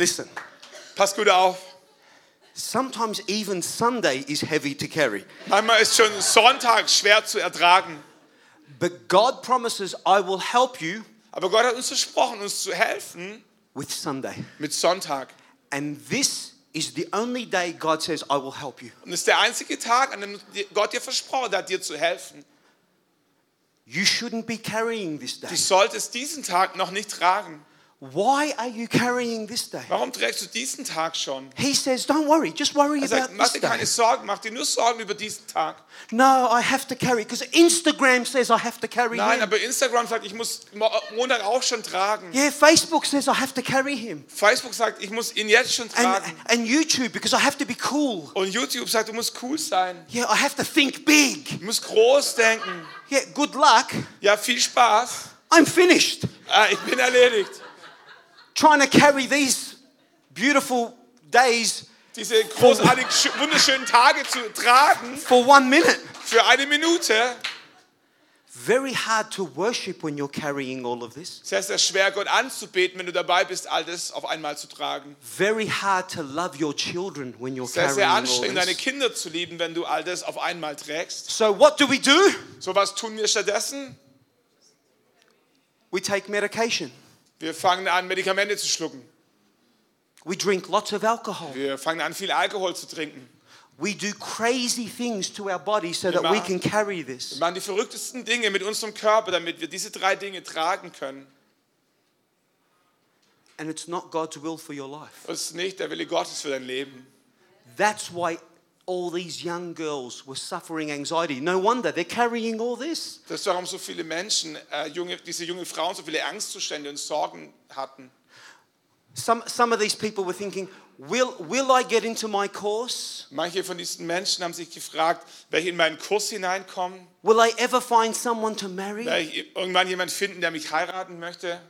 Listen, Pass gut auf. sometimes even Sunday is heavy to carry. Manchmal ist schon Sonntag schwer zu ertragen. But God promises, I will help you Aber Gott hat uns versprochen, uns zu helfen with Sunday. mit Sonntag. And this is the only day God says, I will help you. Und es ist der einzige Tag, an dem Gott dir versprochen hat, dir zu helfen. You shouldn't be carrying this Du day. solltest diesen Tag noch nicht tragen. Why are you carrying this day? Warum trägst du diesen Tag schon? He says, Don't worry, just worry Er sagt, about mach this dir keine. Sorgen, mach dir nur Sorgen über diesen Tag. No, I have to carry because Instagram says I have to carry Nein, him. aber Instagram sagt, ich muss Mo- Montag auch schon tragen. Yeah, Facebook says I have to carry him. Facebook sagt, ich muss ihn jetzt schon And, tragen. and YouTube because I have to be cool. Und YouTube sagt, du musst cool sein. Yeah, I have to think big. Du musst groß denken. Yeah, good luck. Ja, viel Spaß. I'm finished Äh, ich bin erledigt. Trying to carry these beautiful days Diese großartig schö- wunderschönen Tage zu tragen for one minute. für eine Minute. Very hard to worship when you're carrying all of this. Es ist sehr schwer, Gott anzubeten, wenn du dabei bist, all das auf einmal zu tragen. Very hard to love your children when you're Es ist carrying sehr all anstrengend, deine this. Kinder zu lieben, wenn du all das auf einmal trägst. So what do we do? So was tun wir stattdessen? We take medication. Wir fangen an, Medikamente zu schlucken. We drink lots of alcohol. Wir fangen an, viel Alkohol zu trinken. We do crazy things to our body so Wir that we machen- can carry Wir this. machen die verrücktesten Dinge mit unserem Körper, damit wir diese drei Dinge tragen können. And it's not God's will for your life. Das ist nicht der Wille Gottes für dein Leben. That's why all these young girls were suffering anxiety. No wonder they're carrying all this. Das ist warum so viele Menschen, äh, junge, diese jungen Frauen, so viele Angstzustände und Sorgen hatten. Some, some of these people were thinking, will, will I get into my course? Manche von diesen Menschen haben sich gefragt, werde ich in meinen Kurs hineinkommen? Will I ever find someone to marry? Werde ich irgendwann jemanden finden, der mich heiraten möchte?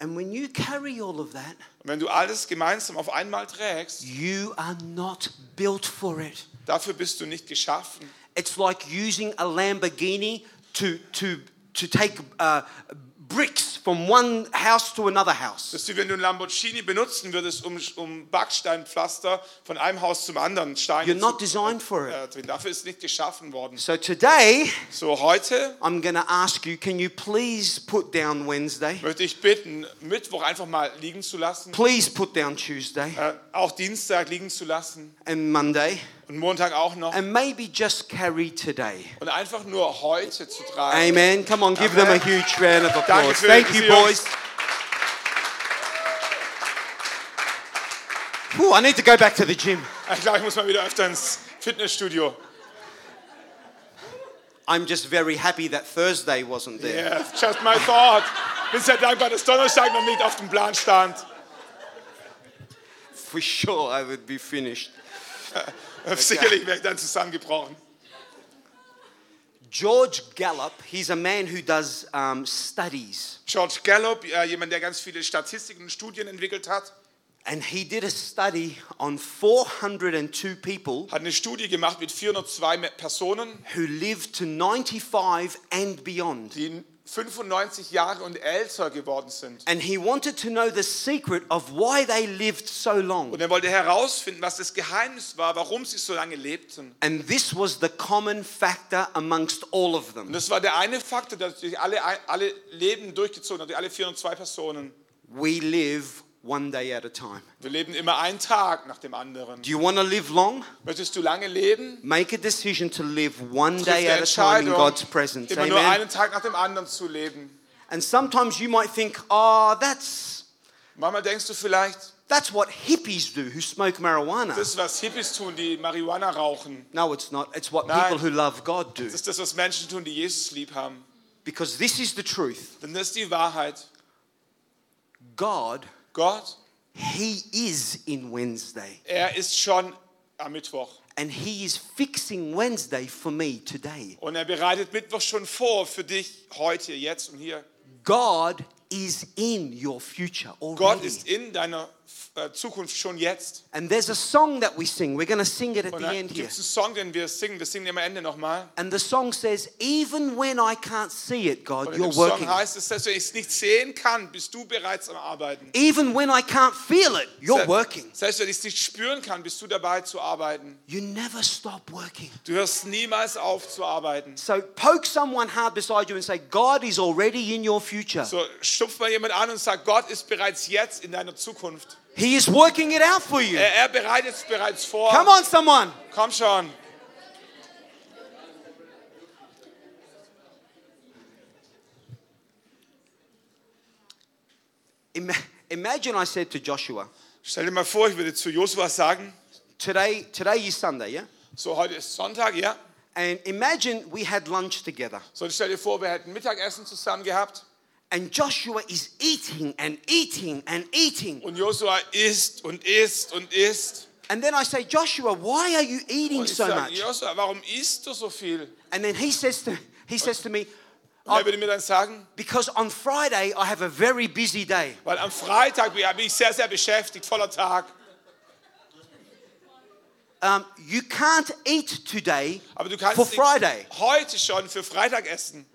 And when you carry all of that, Und wenn du alles gemeinsam auf einmal trägst, you are not built for it. Dafür bist du nicht geschaffen. It's like using a Lamborghini to, to, to take uh, bricks from one house to another house. Das ist wie wenn du einen Lamborghini benutzen würdest, um, um Backsteinpflaster von einem Haus zum anderen Steine You're not zu designed for it. äh. Dafür ist nicht geschaffen worden. So today, So, heute I'm going to ask you can you please put down Wednesday? möchte ich bitten, Mittwoch einfach mal liegen zu lassen, Please put down Tuesday äh, auch Dienstag liegen zu lassen and Monday, und Montag auch noch and maybe just carry today. und einfach nur heute zu tragen. Amen. Come on, give them a huge round of applause. Thank you, boys. Ooh, I need to go back to the gym. Ich glaube, ich muss mal wieder öfter ins Fitnessstudio. I'm just very happy that Thursday wasn't there. Yeah, just my thought. Bin sehr dankbar, dass Donnerstag noch nicht auf dem Plan stand. For sure, I would be finished. Sicherlich wäre ich dann zusammengebrochen. George Gallup, he's a man who does um, studies, George Gallup, äh, jemand, der ganz viele Statistiken und Studien entwickelt hat, and he did a study on 402 people hat eine Studie gemacht mit 402 Me- Personen, who lived to 95 and beyond. die 95 Jahre und älter geworden sind. And he wanted to know the secret of why they lived so long. Und er wollte herausfinden, was das Geheimnis war, warum sie so lange lebten. And this was the common factor amongst all of Und them. das war der eine Faktor, der durch alle, alle Leben durchgezogen hat, durch alle 402 Personen. We live one day at a time. Wir leben immer einen Tag nach dem anderen. Do you want to live long? Möchtest du lange leben? Make a decision to live one Triff day at a time in God's presence. immer nur Amen. einen Tag nach dem anderen zu leben. And sometimes you might think, oh, that's, Manchmal denkst du vielleicht, that's what hippies do who smoke marijuana. das ist, was Hippies tun, die Marihuana rauchen. No, it's not. It's what Nein. people who love God do. Das ist das, was Menschen tun, die Jesus lieb haben. Because this is the truth. Denn das ist die Wahrheit. God, Gott, He is in Wednesday. er ist schon am Mittwoch. And He is fixing Wednesday for me today. Und er bereitet Mittwoch schon vor für dich heute, jetzt und hier. God is in your future Gott already. ist in deiner Zukunft schon jetzt. And there's a song that we sing. We're going to sing it at Und the end gibt here. es einen Song, den wir singen. Wir singen am Ende nochmal. And the song says, Even when I can't see it, God, you're dem Song working. heißt es, dass wenn ich es nicht sehen kann, bist du bereits am Arbeiten. Even when I can't feel it, you're working. Selbst wenn ich es nicht spüren kann, bist du dabei zu arbeiten. You never stop working. Du hörst niemals auf zu arbeiten. So poke someone hard beside you and say, God is already in your future. So stupft mal jemand an und sagt, Gott ist bereits jetzt in deiner Zukunft. He is working it out for you. Er, er bereitet es bereits vor. Come on, someone. Komm schon. Ima- Imagine I said to Joshua, Stell dir mal vor, ich würde zu Josua sagen, today, today is Sunday, yeah? so heute ist Sonntag, ja? And imagine we had lunch together. So stell dir vor, wir hätten Mittagessen zusammen gehabt And Joshua is eating and eating and eating. und Josua isst und isst und isst. And then I say, Joshua, why are you eating so sage, much? Josua, warum isst du so viel? And then he says to, he says to me, Und er "Oh, würde mir dann sagen, because on Friday I have a very busy day. weil am Freitag bin ich sehr, sehr beschäftigt, voller Tag. Um, you can't eat today Aber du kannst for Friday. heute schon für Freitag essen.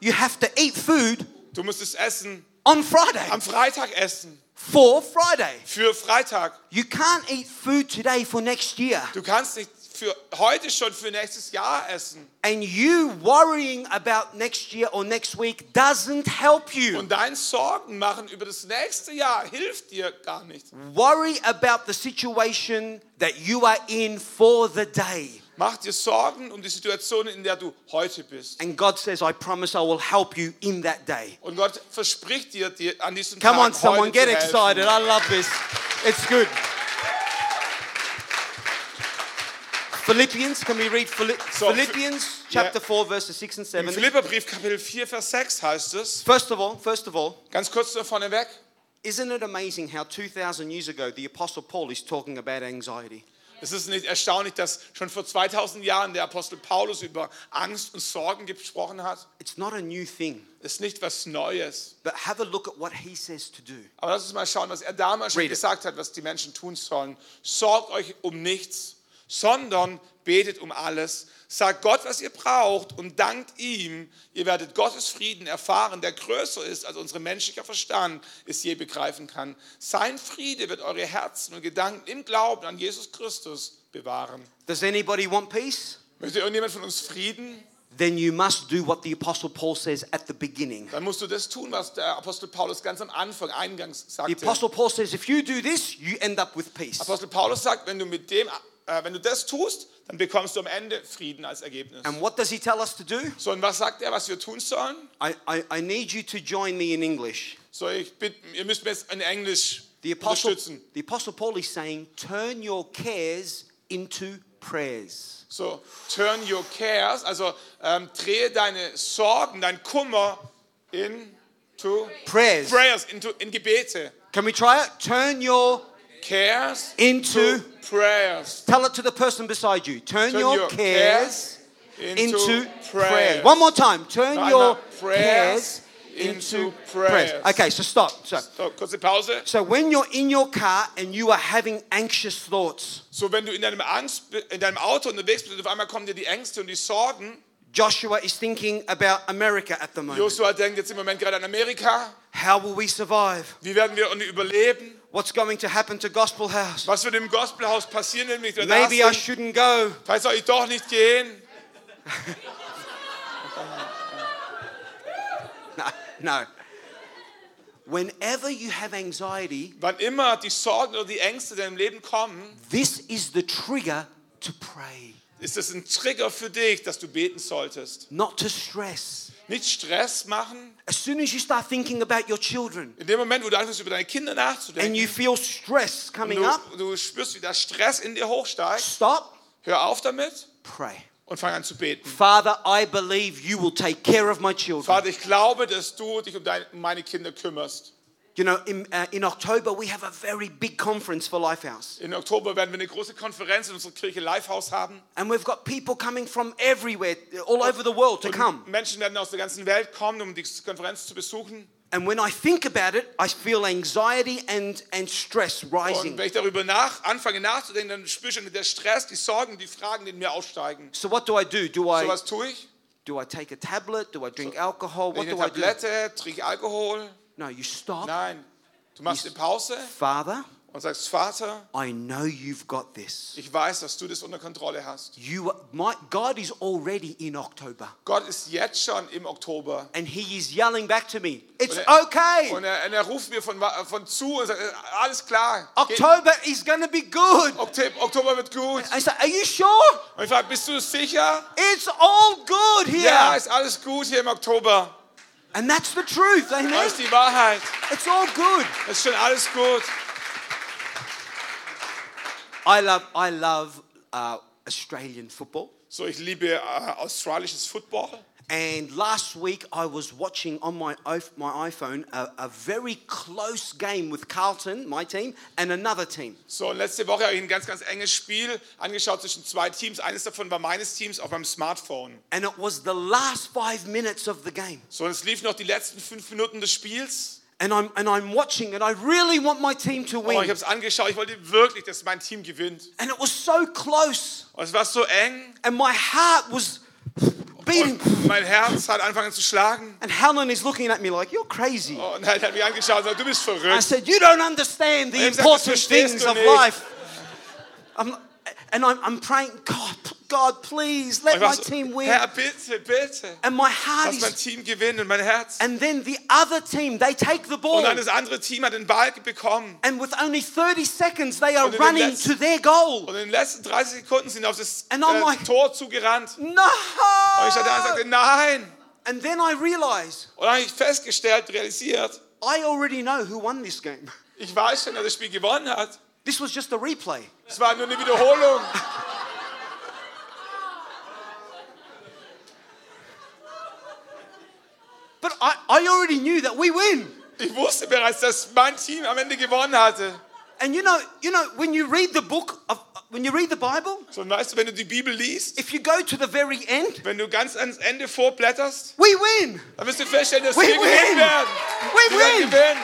You have to eat food Du musst es essen on Friday am Freitag essen. for Friday. Für Freitag. You can't eat food today for next year. Du kannst nicht für heute schon für nächstes Jahr essen. And you worrying about next year or next week doesn't help you. Und dein Sorgen machen über das nächste Jahr hilft dir gar nicht. Worry about the situation that you are in for the day. Mach dir Sorgen um die Situation, in der du heute bist. And God says, I promise I will help you in that day. Und Gott verspricht dir, dir an diesem Come Tag on, someone, heute get excited. I love this. It's good. Philippians, can we read Phili- So, Philippians yeah. chapter 4, verses 6 and Im 7? Philipperbrief Kapitel 4, Vers 6 heißt es, First of all, first of all, ganz kurz da vorneweg, isn't it amazing how 2,000 years ago the Apostle Paul is talking about anxiety? Es ist nicht erstaunlich, dass schon vor 2000 Jahren der Apostel Paulus über Angst und Sorgen gesprochen hat. It's not a new thing, ist nicht was Neues. but have a look at what he says to do. Aber lass uns mal schauen, was er damals schon Read it. gesagt hat, was die Menschen tun sollen. Sorgt euch um nichts, sondern betet um alles. Sagt Gott, was ihr braucht und dankt ihm. Ihr werdet Gottes Frieden erfahren, der größer ist, als unser menschlicher Verstand es je begreifen kann. Sein Friede wird eure Herzen und Gedanken im Glauben an Jesus Christus bewahren. Does anybody want peace? Möchte irgendjemand von uns Frieden? Then you must do what the Apostle Paul says at the beginning. Dann musst du das tun, was der Apostel Paulus ganz am Anfang eingangs The sagte. Apostle Paul says, if you do this, you end up with peace. Apostel Paulus sagt, wenn du mit dem, äh, wenn du das tust, dann bekommst du am Ende Frieden als Ergebnis. And what does he tell us to do? So, und was sagt er, was wir tun sollen? I, I, I need you to join me in English. So, ich bitte, ihr müsst mir jetzt in Englisch The Apostle, unterstützen. the Apostle Paul is saying, turn your cares into prayers. So, turn your cares, also ähm, drehe deine Sorgen, dein Kummer into Prayers. prayers, into, in Gebete. Can we try it? Turn your, Cares Into- prayers. Tell it to the person beside you. Turn, Turn your, your cares, into, into prayers. prayers. One more time. Turn Noch your. Prayers cares into prayers. prayers. Okay, so stop. So, So, kurze Pause. so when you're in your car and you are having anxious thoughts, So, wenn du in deinem, Angst, in deinem Auto unterwegs bist und auf einmal kommen dir die Ängste und die Sorgen. Joshua is thinking about America at the moment. Joshua denkt jetzt im Moment gerade an Amerika. How will we survive? Wie werden wir überleben? What's going to happen to Gospel House? Was wird im Gospelhaus passieren, wenn wir da Maybe I shouldn't go. Vielleicht soll ich doch nicht gehen. No, no. Whenever you have anxiety, Wann immer die Sorgen oder die Ängste in deinem Leben kommen, this is the trigger to pray, ist das ein Trigger für dich, dass du beten solltest. not to stress. Nicht Stress machen. As soon as you start thinking about your children In dem Moment, wo du anfängst, über deine Kinder and nachzudenken, you feel stress und coming up, du, du spürst, wie der Stress in dir hochsteigt, stop, hör auf damit pray. und fang an zu beten. Father, I believe you will take care of my children. Vater, ich glaube, dass du dich um, deine, um meine Kinder kümmerst. You know, in, uh, in October, we have a very big conference for Lifehouse. Im Oktober werden wir eine große Konferenz in unserer Kirche Lifehouse haben. And we've got people coming from everywhere, all over the world to come. Und Menschen werden aus der ganzen Welt kommen, um die Konferenz zu besuchen. And when I think about it, I feel anxiety and, and stress Und rising. wenn ich darüber nach, anfange nachzudenken, dann spüre ich schon der Stress, die Sorgen, die Fragen, die in mir aufsteigen. So what do I do? Do So I was tue ich? do I take a tablet? Do I drink alcohol? What do I do? Tablette, trinke Alkohol. No, you stop. Nein. Du machst eine Pause Father, und sagst, Vater, I know you've got this. ich weiß, dass du das unter Kontrolle hast. You, my, God is already in October, Gott ist jetzt schon im Oktober. and He is yelling back to me, "It's Und er, okay. Und er, und er ruft mir von, von zu und sagt, alles klar. October is going to be good." Oktober, Oktober wird gut. I said, "Are you sure? Und ich frage, bist du sicher? It's all good Ja, here." ist alles gut hier im Oktober. And that's the truth, Das amen. ist die Wahrheit. It's all good. Es ist schon alles gut. I love, I love uh, Australian football. So, ich liebe äh, australisches Football. And last week I was watching on my, my iPhone a, a very close game with Carlton, my team, and another team. So, und letzte Woche habe ich ein ganz, ganz enges Spiel angeschaut zwischen zwei Teams. Eines davon war meines Teams auf meinem Smartphone. And it was the last five minutes of the game. So, und es lief noch die letzten fünf Minuten des Spiels. And I'm, and I'm watching, and I really want my team to Oh, ich habe win. es angeschaut. Ich wollte wirklich, dass mein Team gewinnt. And it was so close, Und es war so eng. and my heart was beating. Und mein Herz hat angefangen zu schlagen. And Helen is looking at me like, You're crazy. Und er hat mich angeschaut und gesagt, du bist I said, You don't understand the Ich hab gesagt, das important things of life. I'm, and I'm, I'm praying, God, God, please let my so, team win. Herr, bitte, bitte. And my heart Lass mein is. Team gewinnen und mein Herz. And then the other team, they take the ball. Und dann das andere Team hat den Ball bekommen. And with only 30 seconds, they are Und in den running letzten- to their goal. Und in den letzten 30 Sekunden sind auf das And I'm äh, like- äh, Tor zugerannt. No! Und ich sagte, nein. And then I realized Und dann habe ich festgestellt, realisiert, I already know who won this game. ich weiß schon, wer das Spiel gewonnen hat. This was just a replay. Es war nur eine Wiederholung. But I, I already knew that we win. Ich wusste bereits, dass mein Team am Ende gewonnen hatte. And you know, you know, when you read the book of when you read the Bible, So, weißt du, wenn du die Bibel liest, if you go to the very end, wenn du ganz ans Ende vorblätterst, we win. dann wirst du feststellen, dass We wir win. gewinnen werden. We Wir werden win. gewinnen.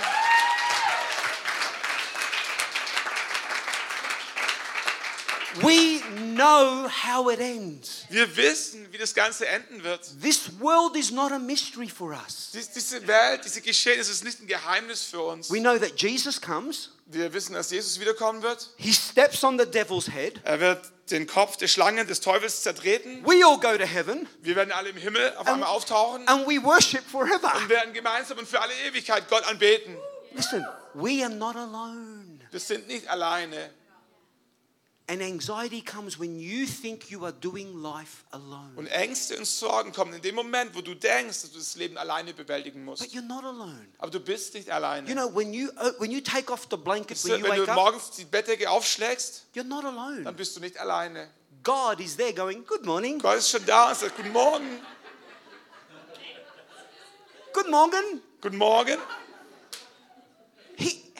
We know how it ends. Wir wissen, wie das Ganze enden wird. This world is not a mystery for us. Dies- Diese Welt, diese Geschehnisse ist nicht ein Geheimnis für uns. We know that Jesus comes, Wir wissen, dass Jesus wiederkommen wird. he steps on the devil's head. Er wird den Kopf der Schlange des Teufels zertreten. We all go to heaven Wir werden alle im Himmel auf einmal auftauchen and we worship forever. und werden gemeinsam und für alle Ewigkeit Gott anbeten. Listen, we are not alone. Wir sind nicht alleine. And anxiety comes when you think you are doing life alone. Und Ängste und Sorgen kommen in dem Moment, wo du denkst, dass du das Leben alleine bewältigen musst. But you're not alone. Aber du bist nicht alleine. You know, when you, uh, when you take off the blanket when you wake up. Wenn du morgens die Bettdecke aufschlägst, you're not alone. dann bist du nicht alleine. God is there going, Good morning. Gott ist schon da und sagt, guten Morgen, Good morning. guten Morgen. He,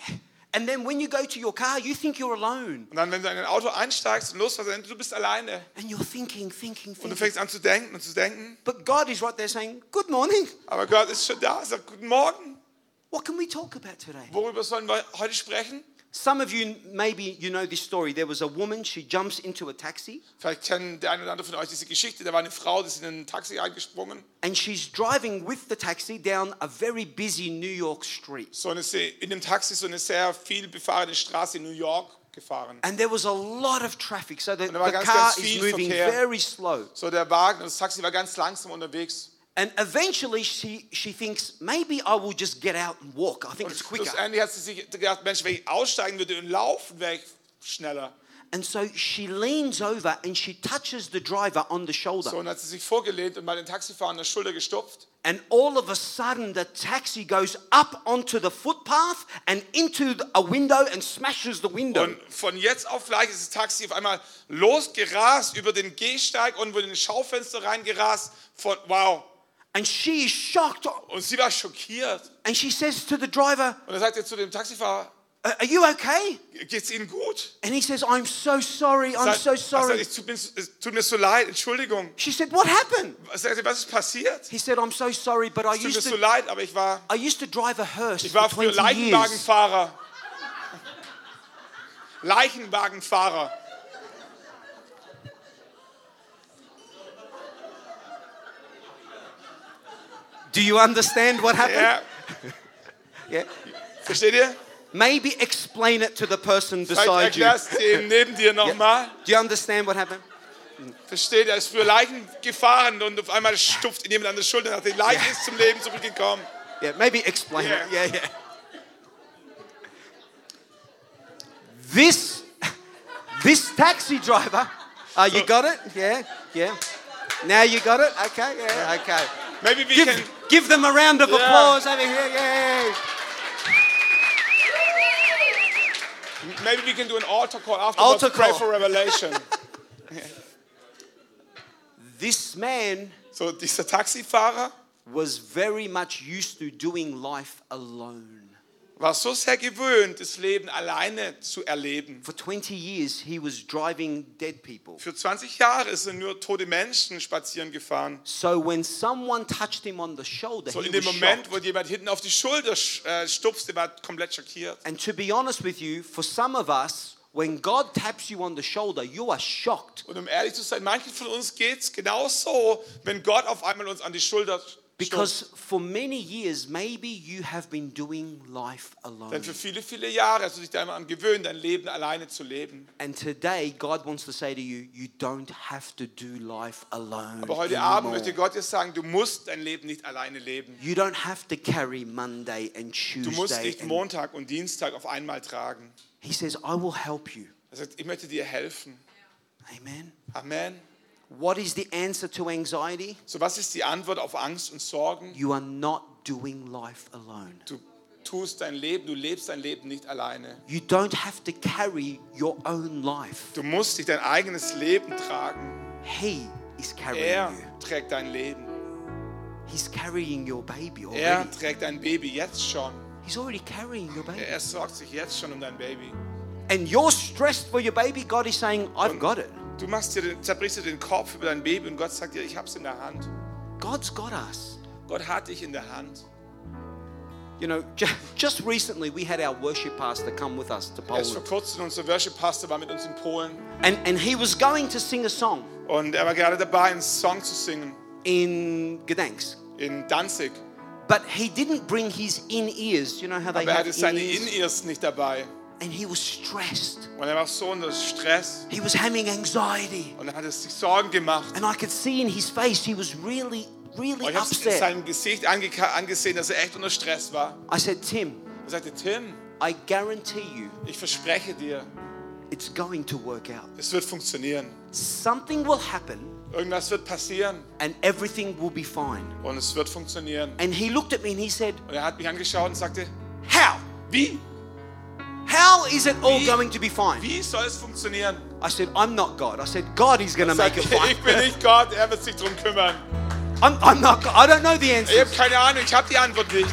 and then when you go to your car, you think you're alone. Und dann, wenn du in ein Auto einsteigst und losfährst, du bist alleine. And you're thinking, thinking, Und du thinking. fängst an zu denken und zu denken. But God is right there saying, Good morning. Aber Gott ist schon da, sagt, guten Morgen. What can we talk about today? Worüber sollen wir heute sprechen? Some of you, maybe you know this story. There was a woman, she jumps into a taxi Vielleicht kennen der eine oder andere von euch diese Geschichte. Da war eine Frau, die ist in ein Taxi eingesprungen. and she's driving with the taxi down a very busy New York street. So eine, in dem Taxi so eine sehr viel befahrene Straße in New York gefahren. And there was a lot of traffic, so the, the ganz, car ganz is moving Verkehr. very slow. So der Wagen das Taxi war ganz langsam unterwegs. And eventually she, she thinks, maybe I will just get out and walk. I think Und it's quicker. schlussendlich hat sie sich gedacht, Mensch, wenn ich aussteigen würde und laufen, wäre ich schneller. And so she leans over and she touches the driver on the shoulder. So, und hat sie sich vorgelehnt und bei den Taxifahrer an der Schulter gestopft. And all of a sudden, the taxi goes up onto the footpath and into a window and smashes the window. Und von jetzt auf gleich ist das Taxi auf einmal losgerast über den Gehsteig und wurde in ein Schaufenster reingerast. Von, wow. And she is shocked. Und sie war schockiert. And she says to the driver, Und dann sagt er zu dem Taxifahrer, "Uh, Are you okay? geht's Ihnen gut? And he says, I'm so sorry. I'm so er sorry. es, tut mir, es tut mir so leid, Entschuldigung. She said, What happened? Er, was ist passiert? He said, I'm so sorry, but I Es tut mir used so to, leid, aber ich war, I used to drive a hearse ich war früher 20 years. Leichenwagenfahrer. Leichenwagenfahrer. Do you understand what happened? Ja, Yeah. versteht ihr? Maybe explain it to the person beside you. du ihm neben dir nochmal. Do you understand what happened? Versteht, er ist für Leichen gefahren und auf einmal stupft ihn jemand an der Schulter und sagt, die Leiche ist zum Leben zurückgekommen. Yeah, maybe explain Yeah. it. Yeah, yeah. This, this taxi driver. Uh, you got it? Yeah, yeah. Now you got it? Okay, yeah, okay. Maybe we Give, can, give them a round of Yeah. applause over here. Yay. maybe we can do an altar call after Altar pray for revelation. This man So, this dieser Taxifahrer was very much used to doing life alone. War so sehr gewöhnt, das Leben alleine zu erleben. For 20 years, he was driving dead people. Für 20 Jahre ist er nur tote Menschen spazieren gefahren. So when someone touched him on the shoulder, So in dem Moment, shocked. wo jemand hinten auf die Schulter sch- äh, stupste, war er komplett schockiert. And to be honest with you, for some of us, when God taps you on the shoulder, you are shocked Und um ehrlich zu sein, manchen von uns geht es genauso, wenn Gott auf einmal uns an die Schulter. Because for many years, maybe you have been doing life alone. Denn für viele, viele Jahre hast du dich da immer an gewöhnt, dein Leben alleine zu leben. And today, God wants to say to you, you don't have to do life alone. Aber heute Abend anymore. möchte Gott dir sagen, du musst dein Leben nicht alleine leben. You don't have to carry Monday and Du musst Tuesday. nicht Montag und Dienstag auf einmal tragen. he says, I will help you. Er sagt, ich möchte dir helfen. Amen. Amen. What is the answer to anxiety? So, was ist die Antwort auf Angst und Sorgen? You are not doing life alone. Du tust dein Leben, du lebst dein Leben nicht alleine. You don't have to carry your own life. Du musst nicht dein eigenes Leben tragen. He is carrying Er you. trägt dein Leben. He's carrying your baby Er already. trägt dein Baby jetzt schon. He's already carrying your baby. Er sorgt sich jetzt schon um dein Baby. And you're stressed for your baby. God is saying, I've got it. Du machst dir den, zerbrichst dir den Kopf über dein Baby und Gott sagt dir, ich hab's in der Hand. God's got us. Gott hat dich in der Hand. You know, ju- just recently we had our worship pastor come with us to Erst vor Poland. kurzem unser Worship-Pastor war mit uns in Polen And, and he was going to sing a song und er war gerade dabei, einen Song zu singen in Gdansk. in Danzig. But he didn't bring his in ears. You know how they Aber er have hatte seine in-ears? In-Ears nicht dabei. And he was stressed. Und er war so unter Stress He was having anxiety. und er hatte sich Sorgen gemacht. And I could see in his face he was really, really Und ich habe in upset. seinem Gesicht angesehen, dass er echt unter Stress war. I said, Tim, Er sagte, Tim, I guarantee you ich verspreche dir, it's going to work out. es wird funktionieren. Something will happen Irgendwas wird passieren and everything will be fine. und es wird funktionieren. And he looked at me and he said, Und er hat mich angeschaut und sagte, How? wie? How is it all Wie- going to be fine? Wie soll es funktionieren? I said, I'm not God. I said, God is going to make it fine. ich bin nicht Gott, er wird sich darum kümmern. I'm, I'm not God. I don't know the Ich answer. habe keine Ahnung, ich habe die Antwort nicht.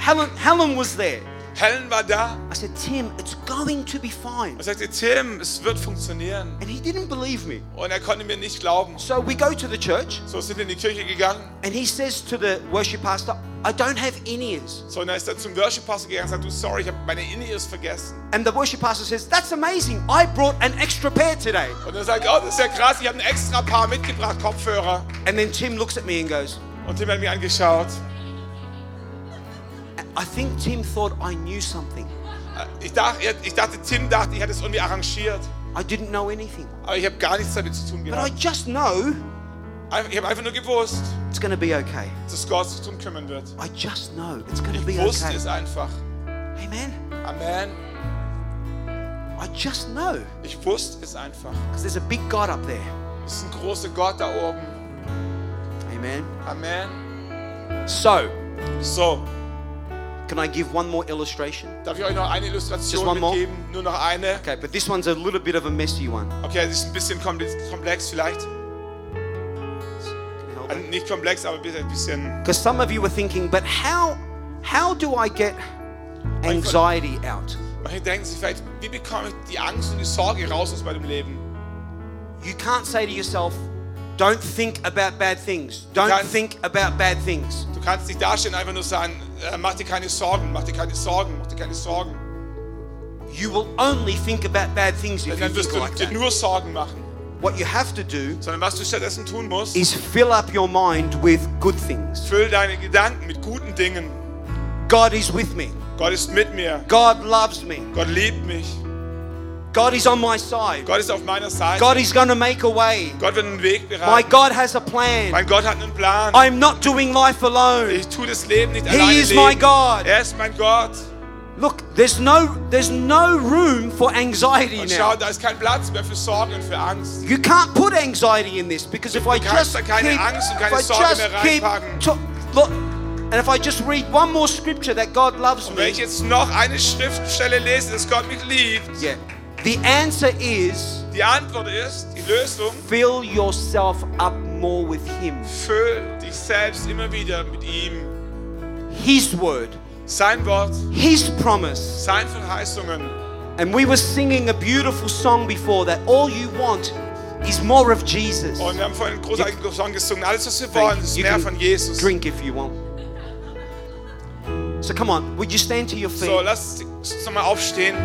Helen, Helen was there. Helen war da I said, Tim, it's going to be fine. und sagte, Tim, es wird funktionieren. And he didn't believe me. Und er konnte mir nicht glauben. So we go to the church So sind wir in die Kirche gegangen. and he says to the worship pastor, I don't have in ears. So, und er ist dann zum Worship-Pastor gegangen und sagt, du, sorry, ich habe meine In-Ears vergessen. And the worship pastor says, That's amazing. I brought an extra pair today. Und er sagt, oh, das ist ja krass, ich habe ein extra Paar mitgebracht, Kopfhörer. And then Tim looks at me and goes, Und Tim hat mich angeschaut. I think Tim thought I knew something. Ich dachte, ich dachte, Tim dachte, ich hätte es irgendwie arrangiert. I didn't know anything. Aber ich habe gar nichts damit zu tun But I gehabt. just know Ich habe einfach nur gewusst, it's going to be okay. dass Gott sich darum kümmern wird. I just know it's going to Ich be wusste okay. es einfach. Amen. Amen. I just know. Ich wusste es einfach. Because there's a big God up there. Es ist ein großer Gott da oben. Amen. Amen. So, So, can I give one more illustration? darf ich euch noch eine Just Illustration one more? Nur noch eine. Okay, but this one's a little bit of a messy one. Okay, das ist ein bisschen komplex, vielleicht. Can you help Also nicht komplex, aber ein bisschen- Because some of you were thinking, but how how do I get anxiety out? Manche denken sich vielleicht, wie bekomme ich die Angst und die Sorge raus aus meinem Leben? You can't say to yourself, don't think about bad things. Don't can't- think about bad things. Du kannst nicht dastehen einfach nur sagen, mach dir keine Sorgen, mach dir keine Sorgen, mach dir keine Sorgen. You will only think about bad things if Denn you dann wirst think du like dir that. nur Sorgen machen. What you have to do Sondern was du stattdessen tun musst, is fill up your mind with good things. füll deine Gedanken mit guten Dingen. God is with me. Gott ist mit mir. God loves me. Gott liebt mich. God is on my side. Gott ist auf meiner Seite. God is going to make a way. Gott wird einen Weg bereiten. My. God has a plan. Mein Gott hat einen Plan. I'm not doing life alone. Ich tue das Leben nicht He alleine is my. God. Er ist mein Gott. Look, there's no there's no room for anxiety Und schau, now. da ist kein Platz mehr für Sorgen und für Angst. You can't put anxiety in this because if I just da keine keep, Angst und if keine I just mehr keep to- look, and if I just read one more scripture that God loves Und wenn ich me, jetzt noch eine Schriftstelle lese, dass Gott mich liebt, yeah, the answer is die Antwort ist, die Lösung, fill yourself up more with Him, füll dich selbst immer wieder mit ihm. His word, Sein Wort, His promise. seine Verheißungen. And we were singing a beautiful song before that all you want is more of Jesus. Und wir haben vorhin einen großartigen Song gesungen. Alles, was wir wollen, ist You mehr can von Jesus. Drink if you want. So come on, would you stand to your feet? So, lass uns nochmal aufstehen.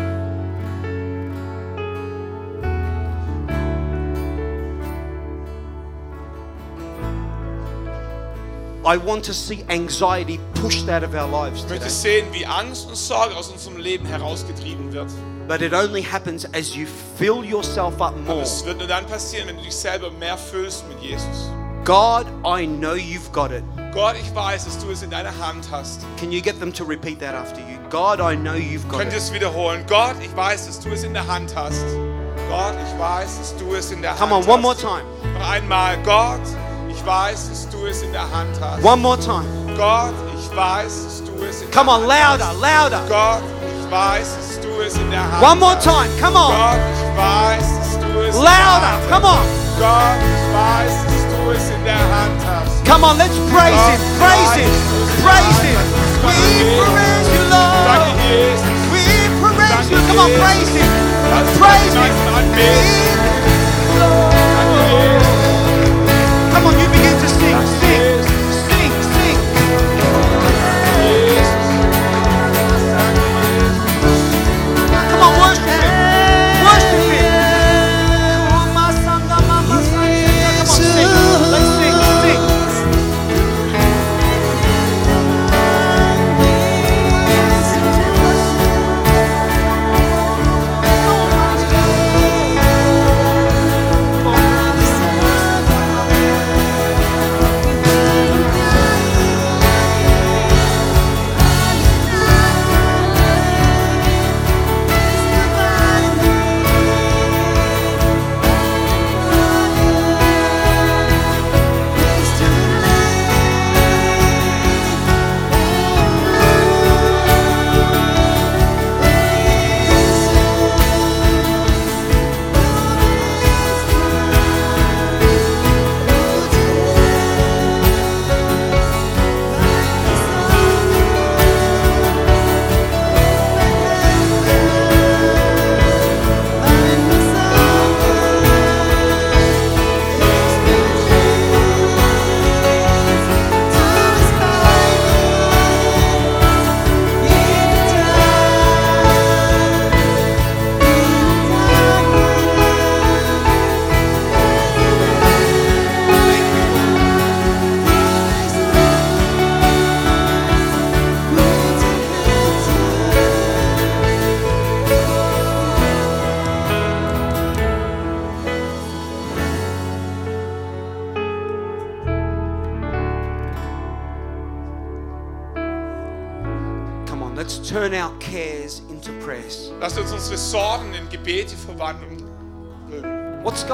I want to see anxiety pushed out of our lives Ich möchte today. sehen, wie Angst und Sorge aus unserem Leben herausgetrieben wird. But it only happens as you fill yourself up Aber more. es wird nur dann passieren, wenn du dich selber mehr füllst mit Jesus. God, I know you've got it. Gott, ich weiß, dass du es in deiner Hand hast. Can you get them to repeat that after you? God, I know you've got Könnt it. es wiederholen? Gott, ich weiß, dass du es in der Hand hast. Gott, ich weiß, dass du es in der Come Hand on, one more time. Noch einmal. Gott, ich weiß, dass du es in der Hand hast. One more time. Gott, ich weiß, dass du es in Come der on, Hand louder, hast. louder. Gott, ich weiß, dass du es in der Hand One more hast. time. Come on. Gott, ich weiß, dass du es in der Louder. Hand Come on. hast. Gott, ich weiß, dass du es in der Hand hast. Come on, let's praise Him. Praise Him. Praise Him. We praise you, Danke, Lord. Jesus. We praise you. Come on, praise Him. Lass uns Praise Him.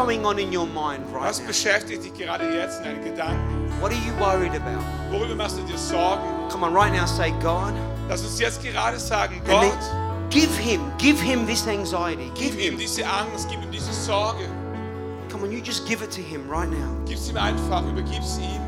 Going on in your mind right Was now? beschäftigt dich gerade jetzt in deinen Gedanken? What are you worried about? Worüber machst du dir Sorgen? Come on, right now say, God. Lass uns jetzt gerade sagen, Gott, give him, give him this anxiety. gib Give ihm him. diese Angst, gib ihm diese Sorge. Come on, you just give it to him right now. Gib's ihm einfach, übergib's ihm.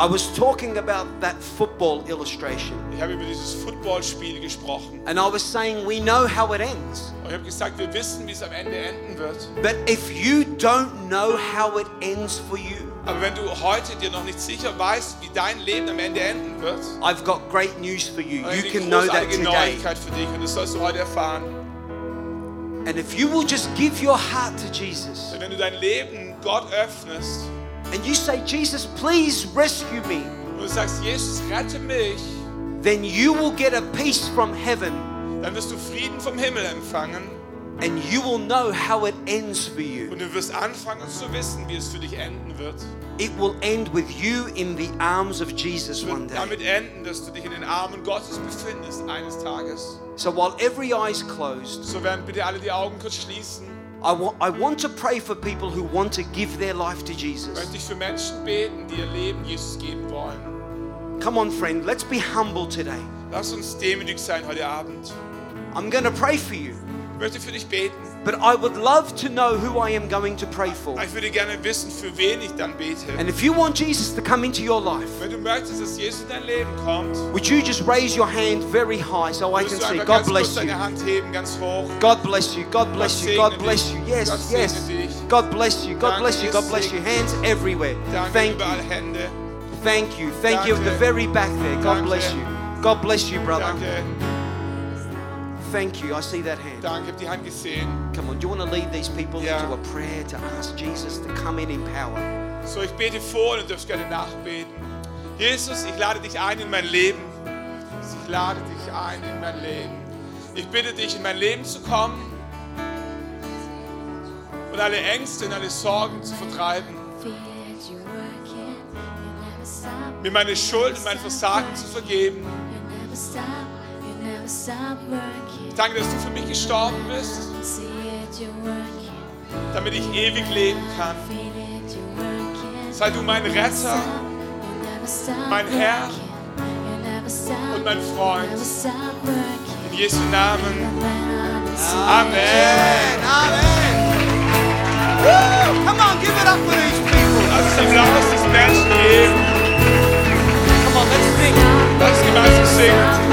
I was talking about that football illustration. ich habe über dieses Footballspiel gesprochen. And I was saying we know how it ends. Und ich habe gesagt, wir wissen, wie es am Ende enden wird. But if you don't know how it ends for you, Aber wenn du heute dir noch nicht sicher weißt, wie dein Leben am Ende enden wird, I've got great news for you. You can know that today. Neuigkeit für dich und das sollst du heute erfahren. And if you will just give your heart to Jesus Wenn du dein Leben Gott öffnest and you say, Jesus, please rescue me, und du sagst, Jesus, rette mich, then you will get a peace from heaven dann wirst du Frieden vom Himmel empfangen and you will know how it ends for you. und du wirst anfangen zu wissen, wie es für dich enden wird. It will end with you in the arms of Jesus Es one wird day. damit enden, dass du dich in den Armen Gottes befindest eines Tages. So while every eye is closed, So werden bitte alle die Augen kurz schließen. I wa- I want to pray for people who want to give their life to Jesus. Möchte ich für Menschen beten, die ihr Leben Jesus geben wollen. Come on, friend, let's be humble today. Lass uns demütig sein heute Abend. I'm going to pray for you, möchte für dich beten. but I would love to know who I am going to pray for. Ich würde gerne wissen, für wen ich dann bete. And if you want Jesus to come into your life, Wenn du möchtest, dass Jesus in dein Leben kommt, would you just raise your hand very high so I can see? God bless you. Hand heben, ganz hoch. God bless you. God bless you. God bless you. Yes, yes. God bless you. God bless you. God bless you. Hands everywhere. Thank you. Thank you. Thank you at the very back there. God bless you. God bless you, brother. Danke, Thank you. I see that hand. danke, ich habe die Hand gesehen. Come on. Do you want to lead these people Ja. into a prayer to ask Jesus to come in in power? So, ich bete vor und du darfst gerne nachbeten. Jesus, ich lade dich ein in mein Leben. Ich lade dich ein in mein Leben. Ich bitte dich, in mein Leben zu kommen und alle Ängste und alle Sorgen zu vertreiben. Mir meine Schuld und mein Versagen zu vergeben. Danke, dass du für mich gestorben bist, damit ich ewig leben kann. Sei du mein Retter, mein Herr und mein Freund. In Jesu Namen. Amen. Amen. Woo! Come on, give it up for these people. Lass uns Applaus diesen Menschen geben. Come on, let's sing. Lass uns gemeinsam singen.